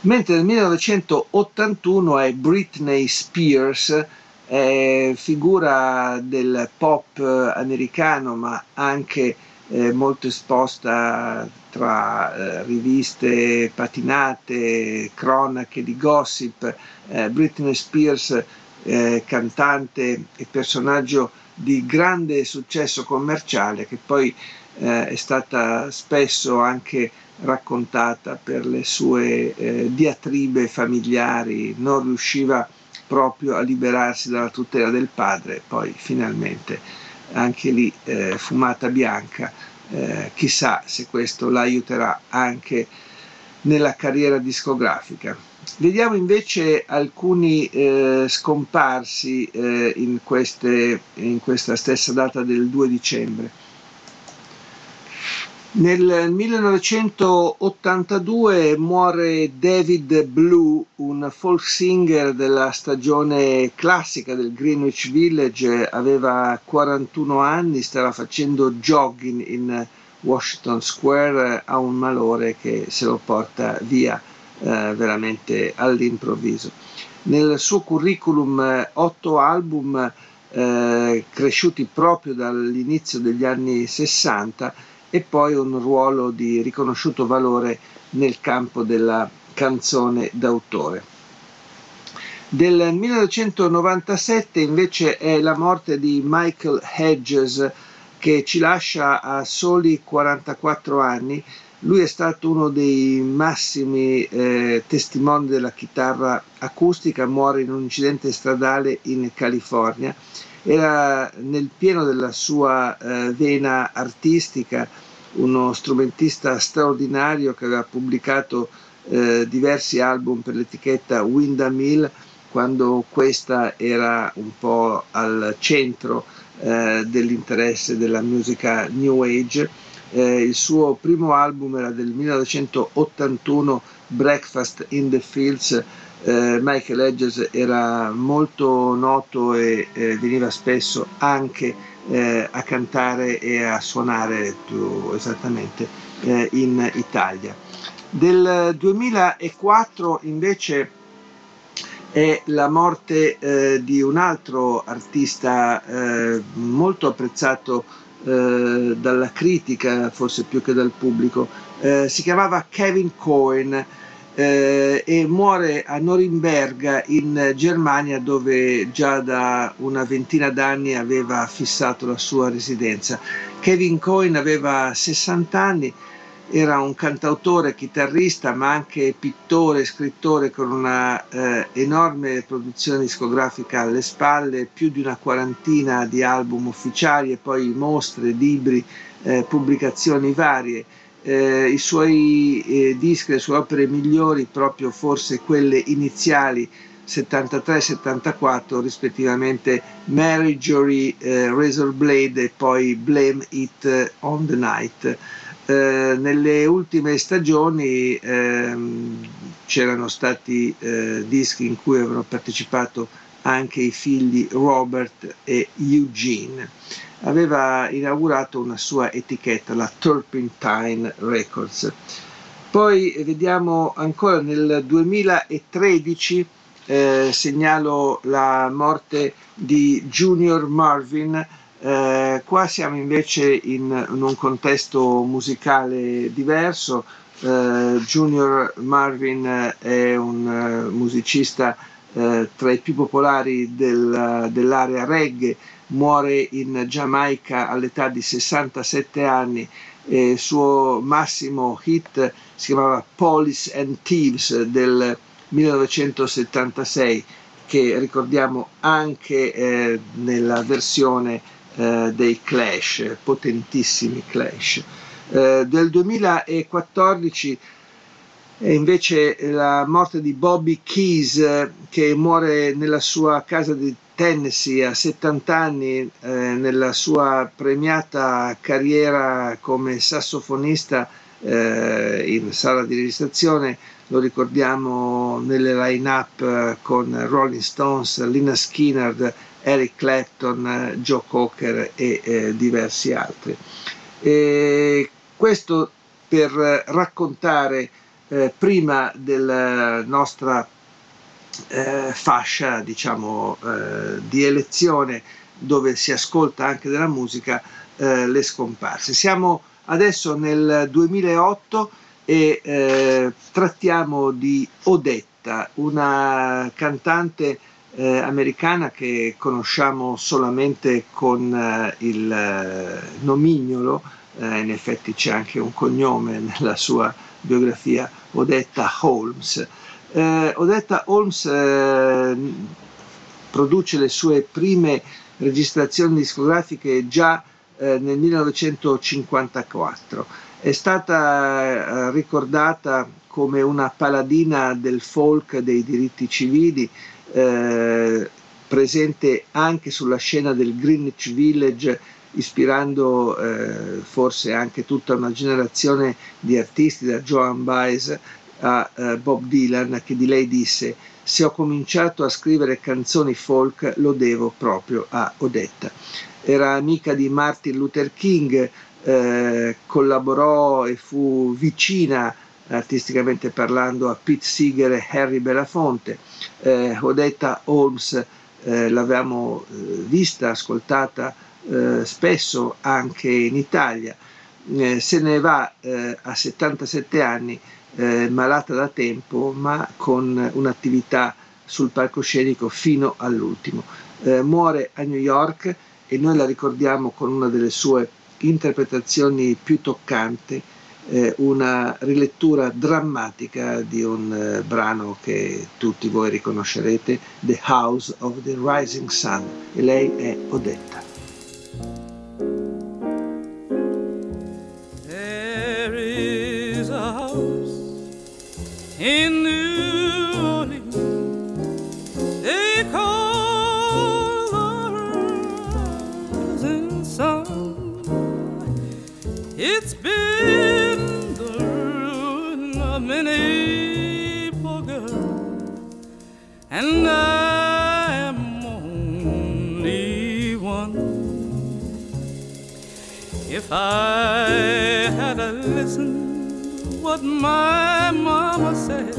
Mentre nel 1981 è Britney Spears, eh, figura del pop americano ma anche eh, molto esposta tra eh, riviste patinate, cronache di gossip, eh, Britney Spears, eh, cantante e personaggio di grande successo commerciale che poi eh, è stata spesso anche raccontata per le sue eh, diatribe familiari, non riusciva proprio a liberarsi dalla tutela del padre, poi finalmente anche lì eh, fumata bianca, eh, chissà se questo la aiuterà anche nella carriera discografica. Vediamo invece alcuni eh, scomparsi eh, in, queste, in questa stessa data del 2 dicembre. Nel 1982 muore David Blue, un folk singer della stagione classica del Greenwich Village, aveva 41 anni, stava facendo jogging in Washington Square, ha un malore che se lo porta via eh, veramente all'improvviso. Nel suo curriculum eh, otto album eh, cresciuti proprio dall'inizio degli anni 60 e poi un ruolo di riconosciuto valore nel campo della canzone d'autore. Del 1997 invece è la morte di Michael Hedges che ci lascia a soli 44 anni. Lui è stato uno dei massimi eh, testimoni della chitarra acustica, muore in un incidente stradale in California era nel pieno della sua eh, vena artistica, uno strumentista straordinario che aveva pubblicato eh, diversi album per l'etichetta Windamill quando questa era un po' al centro eh, dell'interesse della musica New Age. Eh, il suo primo album era del 1981, Breakfast in the Fields, eh, Michael Hedges era molto noto e eh, veniva spesso anche eh, a cantare e a suonare più esattamente eh, in Italia. Del 2004 invece è la morte eh, di un altro artista molto apprezzato dalla critica, forse più che dal pubblico, si chiamava Kevin Cohen eh, e muore a Norimberga in Germania dove già da una ventina d'anni aveva fissato la sua residenza. Kevin Cohen aveva 60 anni, era un cantautore, chitarrista, ma anche pittore, scrittore con una eh, enorme produzione discografica alle spalle, più di una quarantina di album ufficiali e poi mostre, libri, eh, pubblicazioni varie eh, i suoi eh, dischi, le sue opere migliori, proprio forse quelle iniziali 73-74, rispettivamente Mary Jory, eh, Razor Blade e poi Blame It on the Night. Eh, nelle ultime stagioni ehm, c'erano stati eh, dischi in cui avevano partecipato anche i figli Robert e Eugene aveva inaugurato una sua etichetta, la Turpentine Records. Poi vediamo ancora nel 2013 eh, segnalo la morte di Junior Marvin. Eh, qua siamo invece in, in, un contesto musicale diverso. Eh, Junior Marvin è un uh, musicista uh, tra i più popolari del, dell'area reggae muore in Giamaica all'età di 67 anni il suo massimo hit si chiamava Police and Thieves del 1976 che ricordiamo anche eh, nella versione eh, dei Clash, potentissimi Clash. Eh, del 2014 è invece la morte di Bobby Keys che muore nella sua casa di Tennessee a 70 anni eh, nella sua premiata carriera come sassofonista eh, in sala di registrazione, lo ricordiamo nelle line-up eh, con Rolling Stones, Lina Skinner, Eric Clapton, Joe Cocker e eh, diversi altri. E questo per raccontare eh, prima della nostra eh, fascia diciamo, eh, di elezione dove si ascolta anche della musica, eh, le scomparse. Siamo adesso nel 2008 e eh, trattiamo di Odetta, una cantante eh, americana che conosciamo solamente con eh, il eh, nomignolo, eh, in effetti c'è anche un cognome nella sua biografia, Odetta Holmes. Eh, Odetta Holmes produce le sue prime registrazioni discografiche già nel 1954. È stata ricordata come una paladina del folk dei diritti civili eh, presente anche sulla scena del Greenwich Village, ispirando eh, forse anche tutta una generazione di artisti, da Joan Baez a eh, Bob Dylan, che di lei disse se ho cominciato a scrivere canzoni folk lo devo proprio a Odetta. Era amica di Martin Luther King, eh, collaborò e fu vicina artisticamente parlando a Pete Seeger e Harry Belafonte. Eh, Odetta Holmes eh, l'avevamo eh, vista, ascoltata eh, spesso anche in Italia. Eh, se ne va a 77 anni, malata da tempo, ma con un'attività sul palcoscenico fino all'ultimo. muore a New York e noi la ricordiamo con una delle sue interpretazioni più toccanti eh, una rilettura drammatica di un eh, brano che tutti voi riconoscerete, The House of the Rising Sun, e lei è Odetta. In New Orleans they call the Rising Sun. It's been and I am only one. If I had listened what my mama said,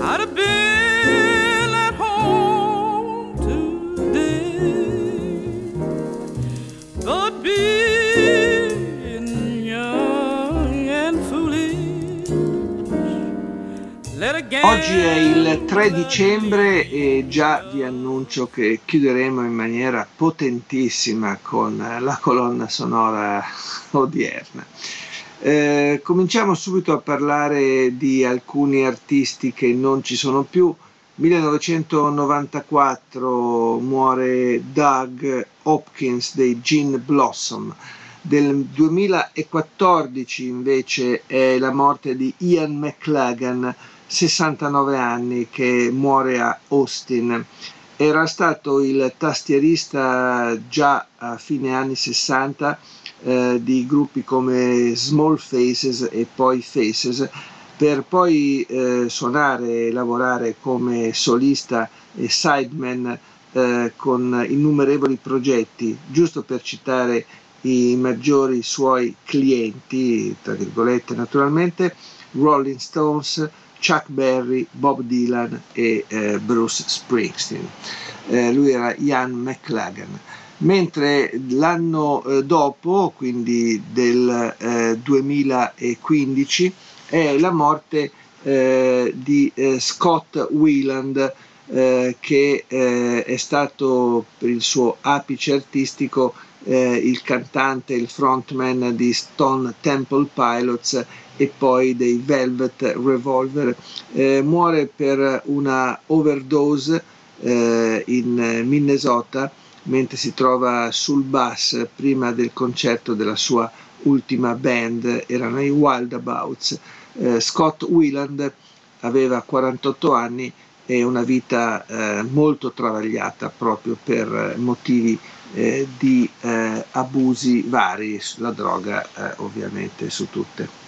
I'd have been Oggi è il 3 dicembre e già vi annuncio che chiuderemo in maniera potentissima con la colonna sonora odierna. Eh, cominciamo subito a parlare di alcuni artisti che non ci sono più. 1994 muore Doug Hopkins dei Gin Blossom. Del 2014 invece è la morte di Ian McLagan 69 anni che muore a Austin. Era stato il tastierista già a fine anni 60 eh, di gruppi come Small Faces e poi Faces, per poi eh, suonare e lavorare come solista e sideman eh, con innumerevoli progetti, giusto per citare i maggiori suoi clienti, tra virgolette naturalmente, Rolling Stones, Chuck Berry, Bob Dylan e eh, Bruce Springsteen. Eh, lui era Ian McLagan. Mentre l'anno eh, dopo, quindi del 2015, eh, è la morte eh, di eh, Scott Wieland, che è stato per il suo apice artistico il cantante, il frontman di Stone Temple Pilots e poi dei Velvet Revolver. Eh, muore per una overdose eh, in Minnesota mentre si trova sul bus prima del concerto della sua ultima band, erano i Wildabouts. Eh, Scott Wieland aveva 48 anni e una vita eh, molto travagliata proprio per motivi eh, di eh, abusi vari, la droga eh, ovviamente su tutte.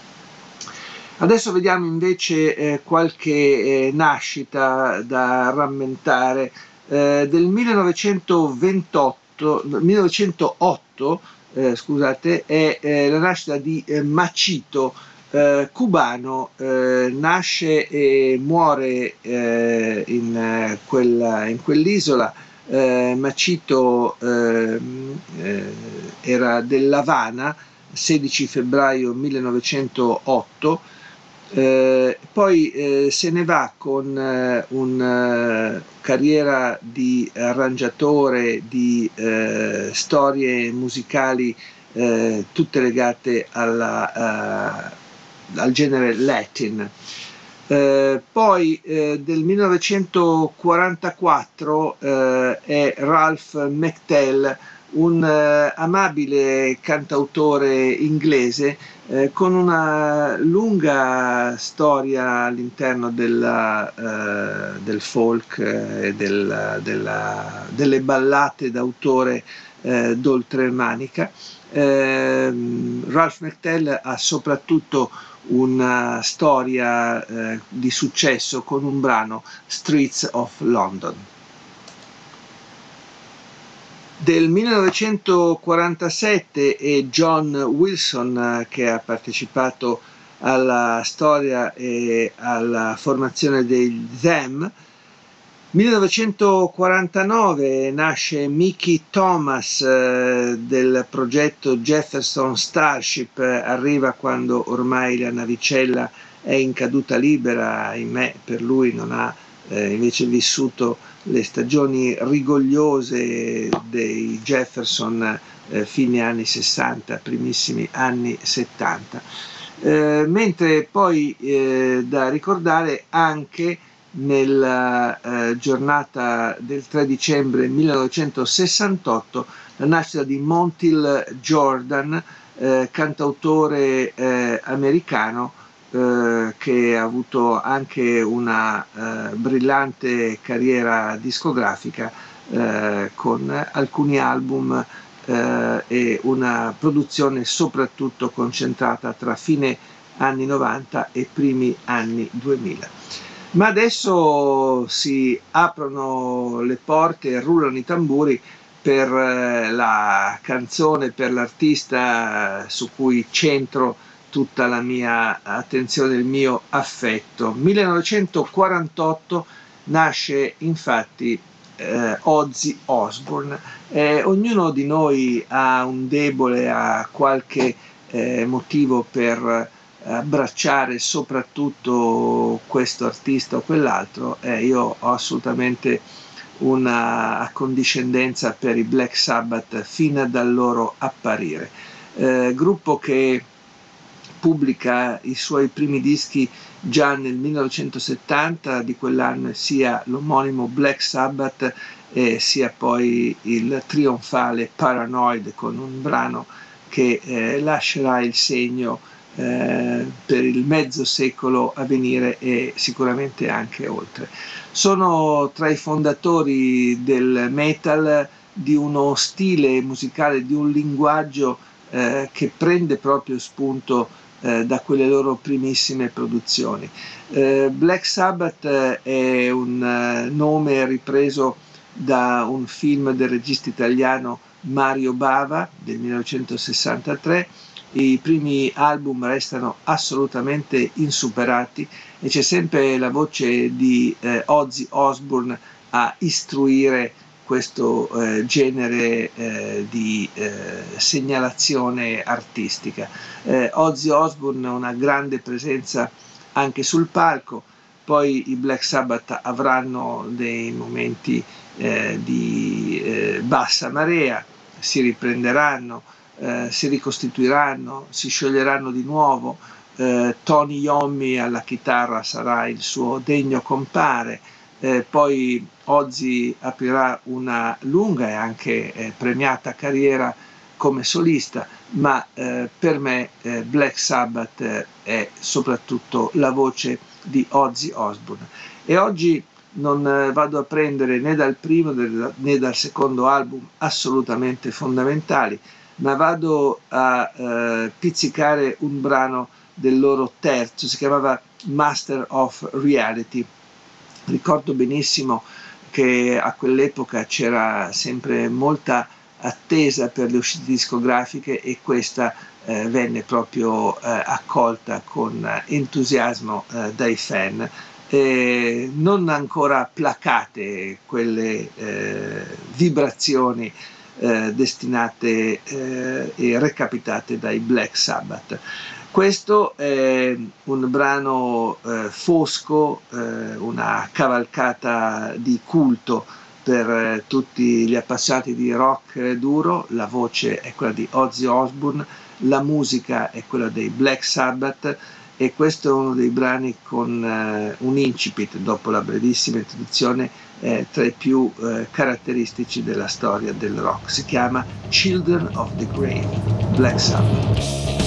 Adesso vediamo invece eh, qualche eh, nascita da rammentare. Eh, del 1928, 1908 eh, scusate, è eh, la nascita di eh, Machito, cubano, nasce e muore in, quella, in quell'isola. Eh, Macito eh, era dell'Havana, 16 febbraio 1908, eh, poi eh, se ne va con eh, una eh, carriera di arrangiatore di eh, storie musicali eh, tutte legate alla, al genere Latin. poi del 1944 è Ralph McTell un eh, amabile cantautore inglese eh, con una lunga storia all'interno della, eh, del folk e del, della, delle ballate d'autore eh, d'oltremanica. Ehm, Ralph McTell ha soprattutto una storia eh, di successo con un brano Streets of London. Del 1947 è John Wilson eh, che ha partecipato alla storia e alla formazione dei Them. 1949 nasce Mickey Thomas eh, del progetto Jefferson Starship, arriva quando ormai la navicella è in caduta libera, ahimè per lui non ha eh, invece vissuto le stagioni rigogliose dei Jefferson eh, fine anni 60, primissimi anni 70. Eh, mentre poi eh, da ricordare anche nella eh, giornata del 3 dicembre 1968 la nascita di Montil Jordan, eh, cantautore eh, americano eh, che ha avuto anche una eh, brillante carriera discografica eh, con alcuni album eh, e una produzione soprattutto concentrata tra fine anni 90 e primi anni 2000. Ma adesso si aprono le porte rullano i tamburi per la canzone, per l'artista su cui centro tutta la mia attenzione, il mio affetto. 1948 nasce infatti eh, Ozzy Osbourne. Eh, ognuno di noi ha un debole, ha qualche eh, motivo per abbracciare soprattutto questo artista o quell'altro. io ho assolutamente una accondiscendenza per i Black Sabbath fino dal loro apparire. Eh, gruppo che pubblica i suoi primi dischi già nel 1970, di quell'anno sia l'omonimo Black Sabbath e sia poi il trionfale Paranoid con un brano che eh, lascerà il segno eh, per il mezzo secolo a venire e sicuramente anche oltre. Sono tra i fondatori del metal di uno stile musicale, di un linguaggio eh, che prende proprio spunto eh, da quelle loro primissime produzioni. Eh, Black Sabbath eh, è un eh, nome ripreso da un film del regista italiano Mario Bava del 1963. I primi album restano assolutamente insuperati e c'è sempre la voce di eh, Ozzy Osbourne a istruire questo eh, genere eh, di eh, segnalazione artistica. Eh, Ozzy Osbourne ha una grande presenza anche sul palco, poi i Black Sabbath avranno dei momenti eh, di eh, bassa marea, si riprenderanno, si ricostituiranno, si scioglieranno di nuovo. Tony Iommi alla chitarra sarà il suo degno compare, eh, poi Ozzy aprirà una lunga e anche eh, premiata carriera come solista, ma eh, per me eh, Black Sabbath eh, è soprattutto la voce di Ozzy Osbourne. E oggi non eh, vado a prendere né dal primo né dal secondo album assolutamente fondamentali, ma vado a pizzicare un brano del loro terzo, si chiamava Master of Reality Ricordo benissimo che a quell'epoca c'era sempre molta attesa per le uscite discografiche e questa eh, venne proprio eh, accolta con entusiasmo eh, dai fan non ancora placate quelle eh, vibrazioni eh, destinate eh, e recapitate dai Black Sabbath. Questo è un brano eh, fosco, eh, una cavalcata di culto per eh, tutti gli appassionati di rock duro, la voce è quella di Ozzy Osbourne, la musica è quella dei Black Sabbath e questo è uno dei brani con eh, un incipit dopo la brevissima introduzione tra i più eh, caratteristici della storia del rock. Si chiama Children of the Grave, Black Sabbath.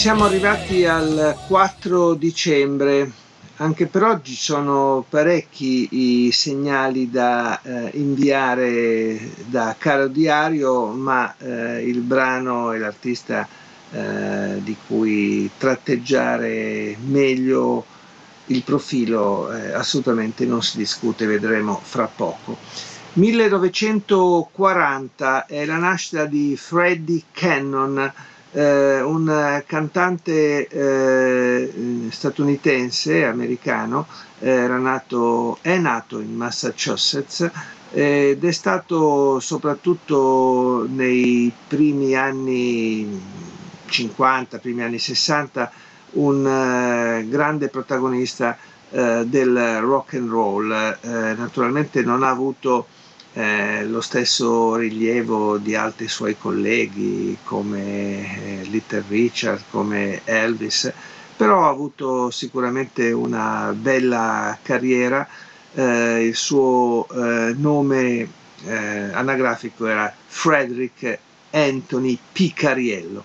Siamo arrivati al 4 dicembre. Anche per oggi sono parecchi i segnali da eh, inviare da Caro Diario, ma eh, il brano e l'artista eh, di cui tratteggiare meglio il profilo eh, assolutamente non si discute, vedremo fra poco. 1940 è la nascita di Freddie Cannon eh, un cantante eh, statunitense, americano, era nato, è nato in Massachusetts ed è stato soprattutto nei primi anni 50, primi anni 60, un uh, grande protagonista uh, del rock and roll. Uh, naturalmente non ha avuto eh, lo stesso rilievo di altri suoi colleghi come eh, Little Richard, come Elvis, però ha avuto sicuramente una bella carriera, eh, il suo eh, nome eh, anagrafico era Frederick Anthony Picariello.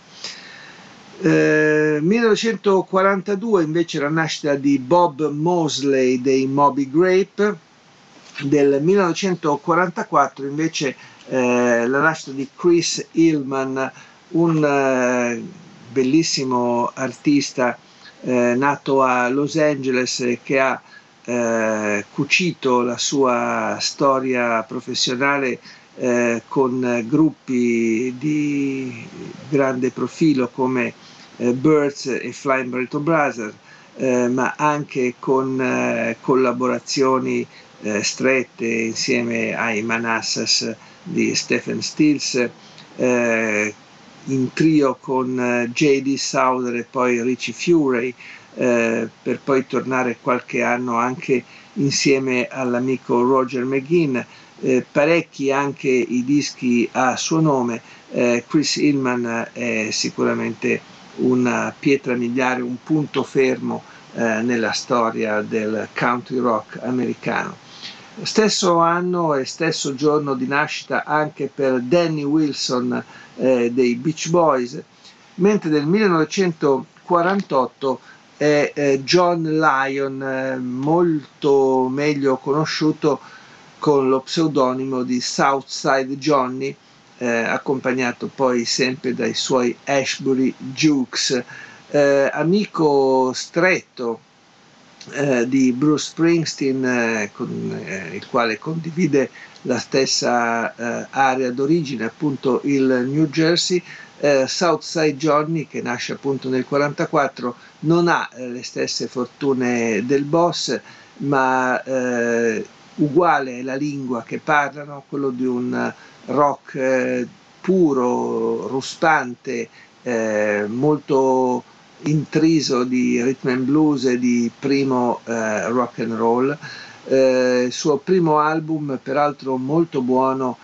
Eh, 1942 invece la nascita di Bob Mosley dei Moby Grape, del 1944 invece eh, la nascita di Chris Hillman, un eh, bellissimo artista eh, nato a Los Angeles che ha eh, cucito la sua storia professionale eh, con gruppi di grande profilo come eh, Birds e Flying Burrito Brothers, ma anche con collaborazioni eh, strette insieme ai Manassas di Stephen Stills, eh, in trio con eh, J.D. Souther e poi Richie Furay, eh, per poi tornare qualche anno anche insieme all'amico Roger McGinn, eh, parecchi anche i dischi a suo nome, eh, Chris Hillman è sicuramente una pietra miliare, un punto fermo eh, nella storia del country rock americano. Stesso anno e stesso giorno di nascita anche per Danny Wilson eh, dei Beach Boys, mentre nel 1948 è eh, John Lyon, eh, molto meglio conosciuto con lo pseudonimo di Southside Johnny, eh, accompagnato poi sempre dai suoi Ashbury Jukes, eh, amico stretto eh, di Bruce Springsteen, eh, con eh, il quale condivide la stessa eh, area d'origine, appunto il New Jersey. Eh, Southside Johnny, che nasce appunto nel 1944, non ha le stesse fortune del boss, ma uguale è la lingua che parlano, quello di un rock puro, ruspante, molto intriso di rhythm and blues e di primo eh, rock and roll. Eh, il suo primo album, peraltro molto buono,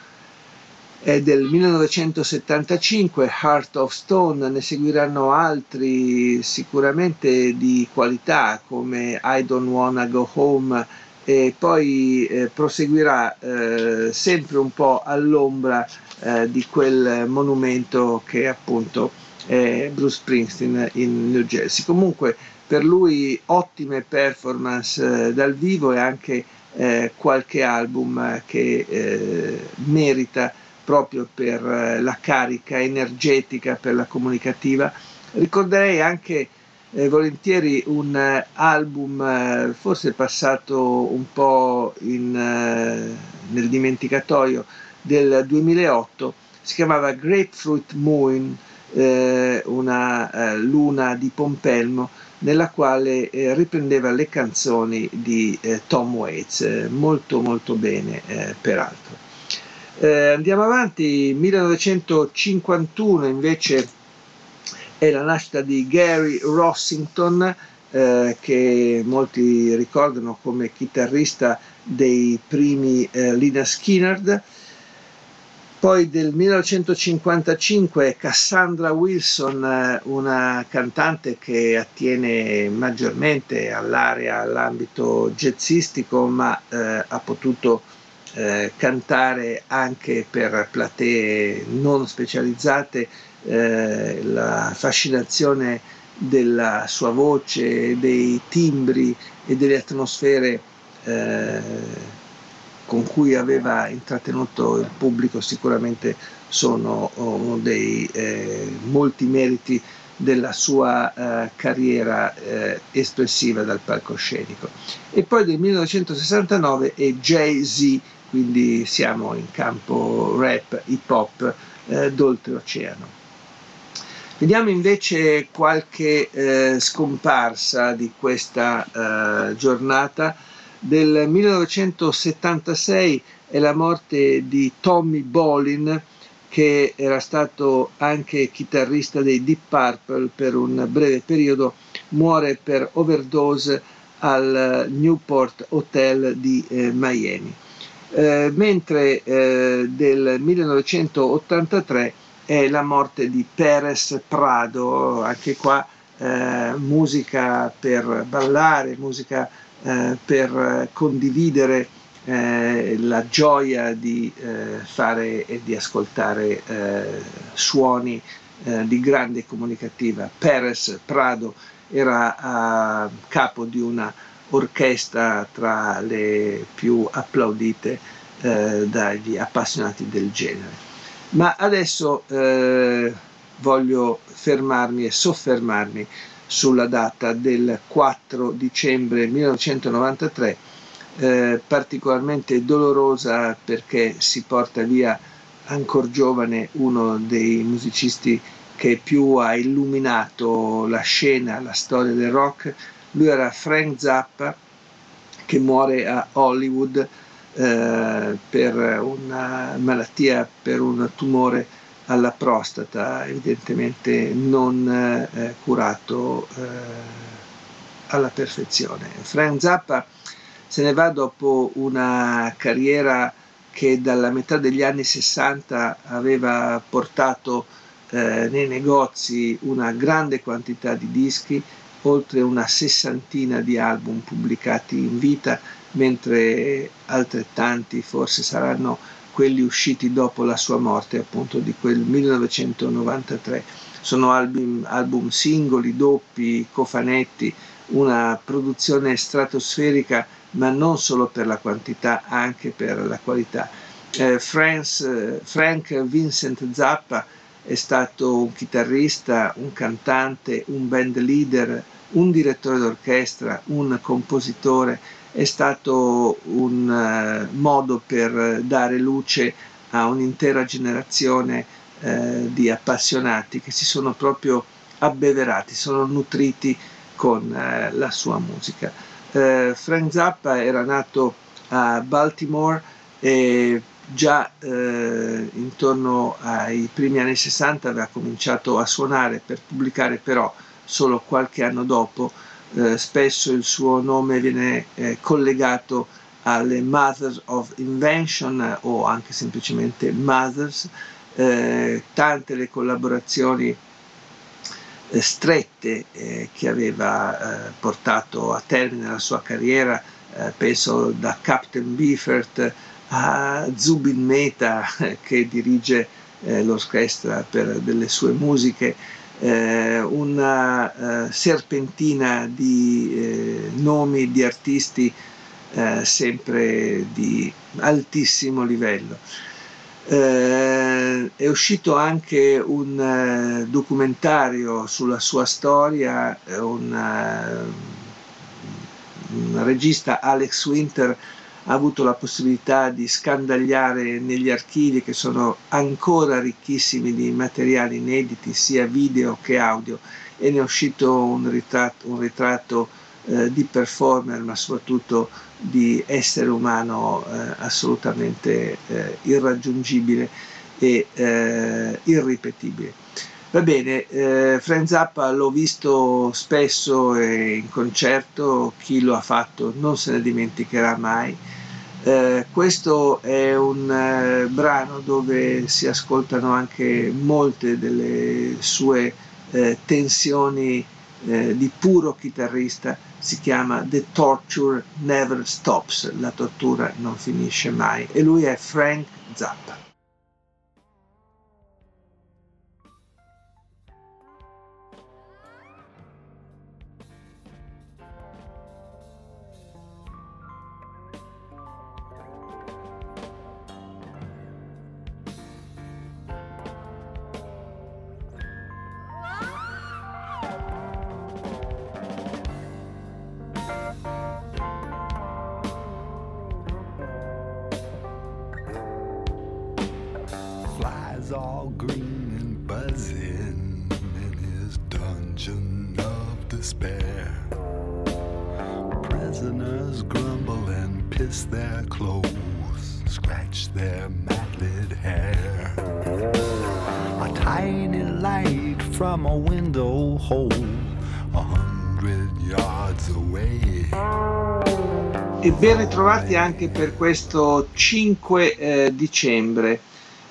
è del 1975, Heart of Stone, ne seguiranno altri sicuramente di qualità come I Don't Wanna Go Home e poi eh, proseguirà eh, sempre un po' all'ombra eh, di quel monumento che appunto è Bruce Springsteen in New Jersey. Comunque per lui ottime performance eh, dal vivo e anche eh, qualche album che eh, merita proprio per la carica energetica, per la comunicativa. Ricorderei anche eh, volentieri un eh, album eh, forse passato un po' in, eh, nel dimenticatoio del 2008, si chiamava Grapefruit Moon, eh, una eh, luna di Pompelmo, nella quale riprendeva le canzoni di Tom Waits, molto molto bene peraltro. andiamo avanti, 1951 invece è la nascita di Gary Rossington, eh, che molti ricordano come chitarrista dei primi eh, Lina Skinner. Poi del 1955 Cassandra Wilson, eh, una cantante che attiene maggiormente all'area, all'ambito jazzistico, ma eh, ha potuto eh, cantare anche per platee non specializzate eh, la fascinazione della sua voce, dei timbri e delle atmosfere eh, con cui aveva intrattenuto il pubblico sicuramente sono uno dei eh, molti meriti della sua eh, carriera eh, espressiva dal palcoscenico. E poi del 1969 è Jay-Z, quindi siamo in campo rap, hip hop eh, d'oltreoceano. Vediamo invece qualche eh, scomparsa di questa eh, giornata. Del 1976 è la morte di Tommy Bolin, che era stato anche chitarrista dei Deep Purple per un breve periodo, muore per overdose al Newport Hotel di eh, Miami. Eh, mentre eh, del 1983 è la morte di Perez Prado, anche qua eh, musica per ballare, musica eh, per condividere eh, la gioia di eh, fare e di ascoltare eh, suoni di grande comunicativa. Perez Prado era capo di una orchestra tra le più applaudite dagli appassionati del genere. Ma adesso voglio fermarmi e soffermarmi sulla data del 4 dicembre 1993, eh, particolarmente dolorosa perché si porta via ancora giovane uno dei musicisti che più ha illuminato la scena, la storia del rock. Lui era Frank Zappa che muore a Hollywood eh, per una malattia, per un tumore alla prostata, evidentemente non eh, curato eh, alla perfezione. Frank Zappa se ne va dopo una carriera che dalla metà degli anni 60 aveva portato eh, nei negozi una grande quantità di dischi, oltre una sessantina di album pubblicati in vita, mentre altrettanti forse saranno quelli usciti dopo la sua morte, appunto di quel 1993. Sono album, album singoli, doppi, cofanetti, una produzione stratosferica, ma non solo per la quantità, anche per la qualità. Eh, Franz, Frank Vincent Zappa è stato un chitarrista, un cantante, un band leader, un direttore d'orchestra, un compositore, è stato un uh, modo per dare luce a un'intera generazione uh, di appassionati che si sono proprio abbeverati, sono nutriti con uh, la sua musica. Frank Zappa era nato a Baltimore e già intorno ai primi anni 60 aveva cominciato a suonare per pubblicare però solo qualche anno dopo eh, spesso il suo nome viene eh, collegato alle Mothers of Invention eh, o anche semplicemente Mothers, eh, tante le collaborazioni strette che aveva portato a termine la sua carriera penso da Captain Beefert a Zubin Mehta che dirige l'orchestra per delle sue musiche, una eh, serpentina di eh, nomi di artisti eh, sempre di altissimo livello. Eh, è uscito anche un documentario sulla sua storia, un, un regista Alex Winter ha avuto la possibilità di scandagliare negli archivi che sono ancora ricchissimi di materiali inediti, sia video che audio, e ne è uscito un ritratto, un ritratto eh, di performer, ma soprattutto di essere umano eh, assolutamente eh, irraggiungibile e eh, irripetibile. Va bene, eh, Frank Zappa l'ho visto spesso in concerto, chi lo ha fatto non se ne dimenticherà mai. Eh, questo è un eh, brano dove si ascoltano anche molte delle sue eh, tensioni eh, di puro chitarrista, si chiama The Torture Never Stops, la tortura non finisce mai e lui è Frank Zappa. Ritrovati anche per questo 5 eh, dicembre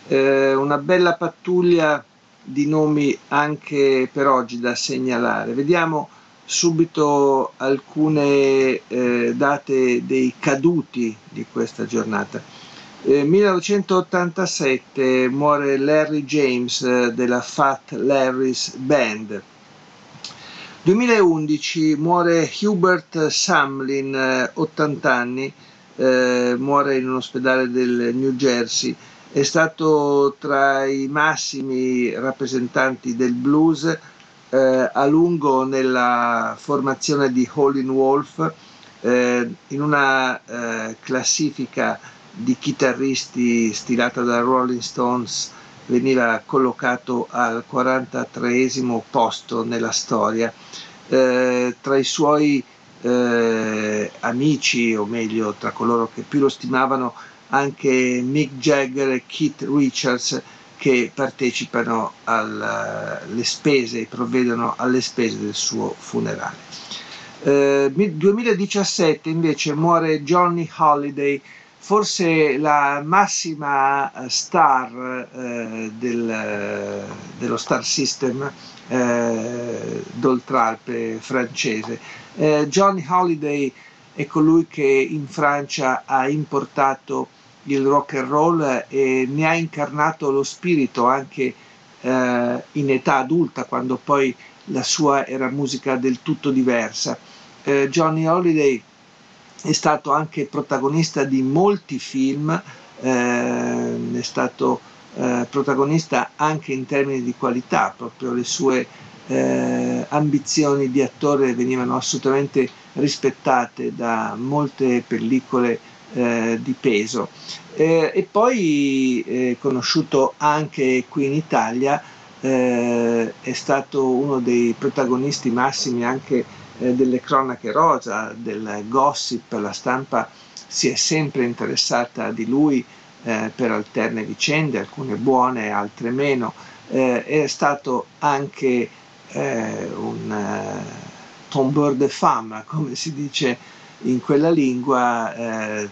eh, una bella pattuglia di nomi anche per oggi da segnalare. Vediamo subito alcune eh, date dei caduti di questa giornata. Eh, 1987 muore Larry James eh, della Fat Larry's Band. 2011 muore Hubert Samlin, 80 eh, anni, eh, muore in un ospedale del New Jersey è stato tra i massimi rappresentanti del blues eh, a lungo nella formazione di Howlin' Wolf eh, in una eh, classifica di chitarristi stilata da Rolling Stones veniva collocato al 43 posto nella storia. Eh, tra i suoi eh, amici, o meglio tra coloro che più lo stimavano, anche Mick Jagger e Keith Richards che partecipano alle spese, provvedono alle spese del suo funerale. Eh, 2017 invece muore Johnny Holiday, forse la massima star eh, del, dello Star System eh, d'Oltralpe francese. Eh, Johnny Holiday è colui che in Francia ha importato il rock and roll e ne ha incarnato lo spirito anche eh, in età adulta, quando poi la sua era musica del tutto diversa. Eh, Johnny Holiday è stato anche protagonista di molti film, eh, è stato eh, protagonista anche in termini di qualità, proprio le sue eh, ambizioni di attore venivano assolutamente rispettate da molte pellicole eh, di peso. Eh, e poi eh, conosciuto anche qui in Italia, eh, è stato uno dei protagonisti massimi anche eh, delle cronache rosa, del gossip, la stampa si è sempre interessata di lui per alterne vicende, alcune buone, altre meno. è stato anche un tombeur de femme, come si dice in quella lingua, eh,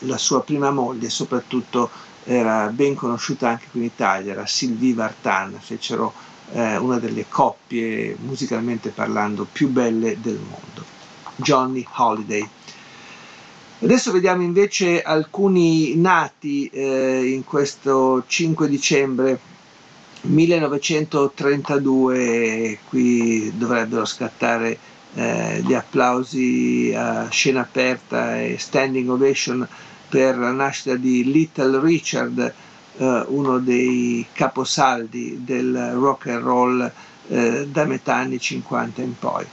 la sua prima moglie soprattutto era ben conosciuta anche qui in Italia, era Sylvie Vartan, fecero eh, una delle coppie musicalmente parlando più belle del mondo, Johnny Holiday. Adesso vediamo invece alcuni nati eh, in questo 5 dicembre 1932, qui dovrebbero scattare eh, gli applausi a scena aperta e standing ovation per la nascita di Little Richard, eh, uno dei caposaldi del rock and roll eh, da metà anni 50 in poi.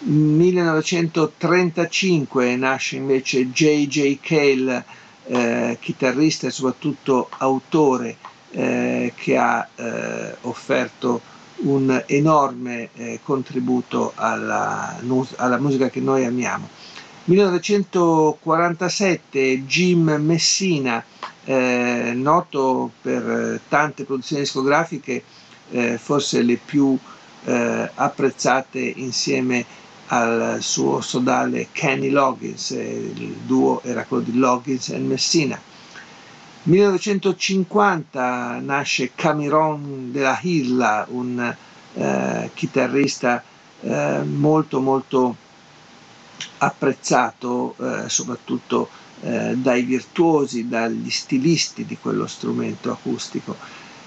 1935 nasce invece J.J. Cale, eh, chitarrista e soprattutto autore eh, che ha eh, offerto un enorme eh, contributo alla, alla, musica che noi amiamo. 1947 Jim Messina, eh, noto per tante produzioni discografiche, eh, forse le più apprezzate insieme al suo sodale Kenny Loggins, il duo era quello di Loggins e Messina. 1950 nasce Camiron della Hilla, un eh, chitarrista eh, molto molto apprezzato eh, soprattutto eh, dai virtuosi, dagli stilisti di quello strumento acustico.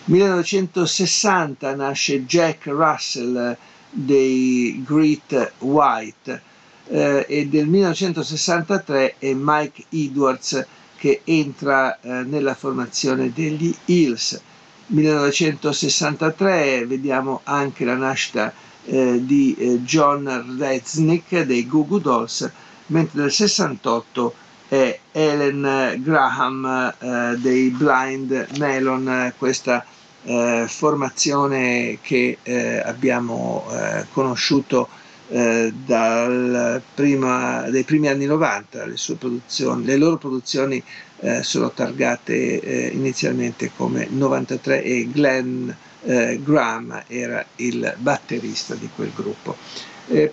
1960 nasce Jack Russell, dei Great White eh, e del 1963 è Mike Edwards che entra eh, nella formazione degli Hills. 1963 vediamo anche la nascita eh, di eh, John Reznick dei Goo Goo Dolls, mentre nel 68 è Ellen Graham eh, dei Blind Melon, questa eh, formazione che eh, abbiamo conosciuto eh, prima, dai primi anni 90, le, le loro produzioni eh, sono targate eh, inizialmente come 93 e Glenn Graham era il batterista di quel gruppo.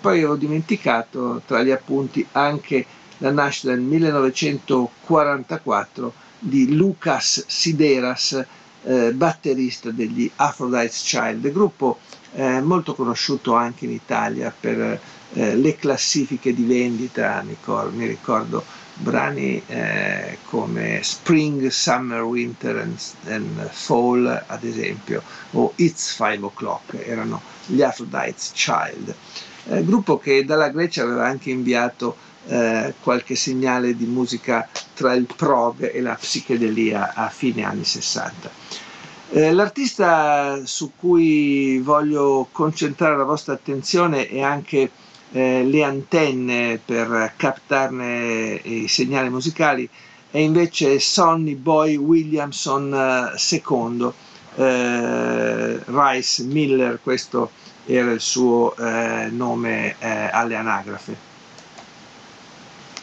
poi ho dimenticato tra gli appunti anche la nascita nel 1944 di Lucas Sideras, eh, batterista degli Aphrodite's Child, gruppo eh, molto conosciuto anche in Italia per eh, le classifiche di vendita, mi ricordo, mi ricordo brani eh, come Spring, Summer, Winter and, and, Fall ad esempio, o It's Five O'Clock, erano gli Aphrodite's Child, eh, gruppo che dalla Grecia aveva anche inviato eh, qualche segnale di musica tra il prog e la psichedelia a fine anni 60. Eh, l'artista su cui voglio concentrare la vostra attenzione e anche eh, le antenne per captarne i segnali musicali è invece Sonny Boy Williamson II, eh, Rice Miller, questo era il suo eh, nome eh, alle anagrafe.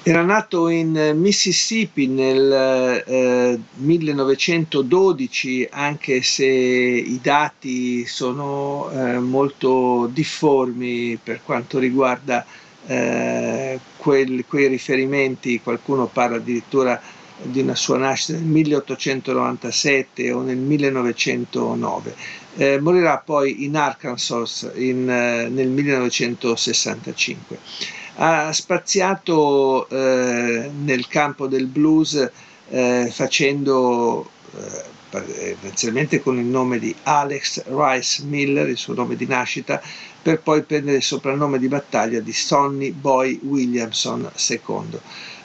Era nato in Mississippi nel eh, 1912, anche se i dati sono eh, molto difformi per quanto riguarda eh, quel, quei riferimenti, qualcuno parla addirittura di una sua nascita nel 1897 o nel 1909. Eh, morirà poi in Arkansas in, eh, nel 1965 ha spaziato eh, nel campo del blues eh, facendo eh, inizialmente con il nome di Alex Rice Miller, il suo nome di nascita, per poi prendere il soprannome di battaglia di Sonny Boy Williamson II.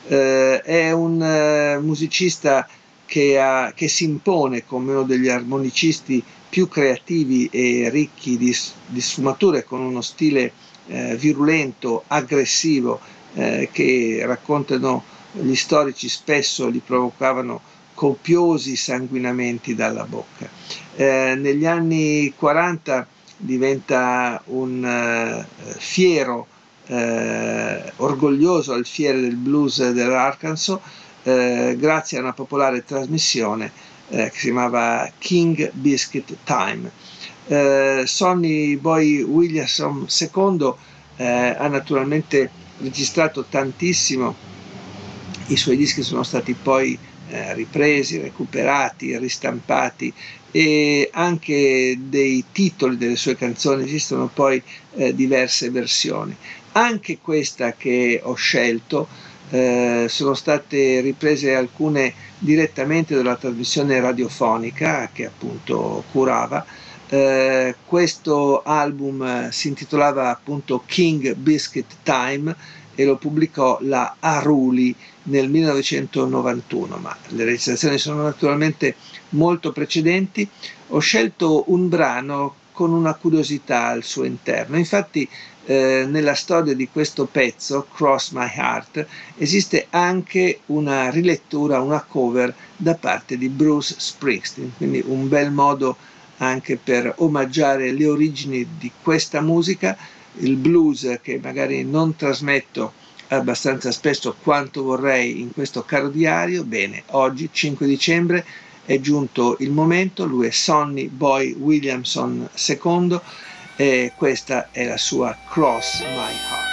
Eh, è un eh, musicista che, ha, che, si impone come uno degli armonicisti più creativi e ricchi di, di sfumature, con uno stile eh, virulento, aggressivo, eh, che raccontano gli storici spesso gli provocavano copiosi sanguinamenti dalla bocca. Eh, negli anni 40 diventa un eh, fiero, eh, orgoglioso alfiere del blues dell'Arkansas, eh, grazie a una popolare trasmissione che si chiamava King Biscuit Time eh, Sonny Boy Williamson II eh, ha naturalmente registrato tantissimo, i suoi dischi sono stati poi eh, ripresi, recuperati, ristampati e anche dei titoli delle sue canzoni esistono poi eh, diverse versioni. Anche questa che ho scelto eh, sono state riprese alcune direttamente dalla trasmissione radiofonica che appunto curava. Eh, questo album eh, si intitolava appunto King Biscuit Time e lo pubblicò la Aruli nel 1991, ma le registrazioni sono naturalmente molto precedenti. Ho scelto un brano con una curiosità al suo interno. Infatti eh, nella storia di questo pezzo, Cross My Heart, esiste anche una rilettura, una cover da parte di Bruce Springsteen, quindi un bel modo anche per omaggiare le origini di questa musica, il blues che magari non trasmetto abbastanza spesso quanto vorrei in questo caro diario. Bene, oggi 5 dicembre è giunto il momento, lui è Sonny Boy Williamson II e questa è la sua Cross My Heart.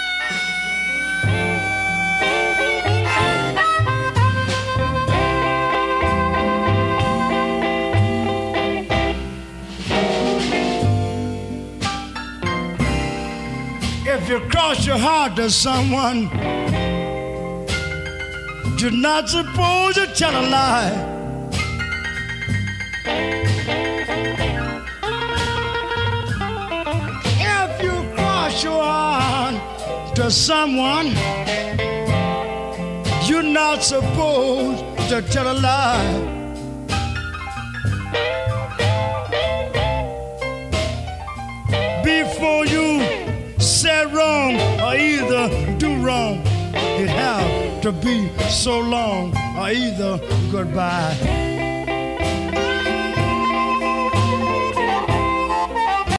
If you cross your heart to someone, you're not supposed to tell a lie. If you cross your heart to someone, you're not supposed to tell a lie. Say wrong or either do wrong, it have to be so long or either goodbye.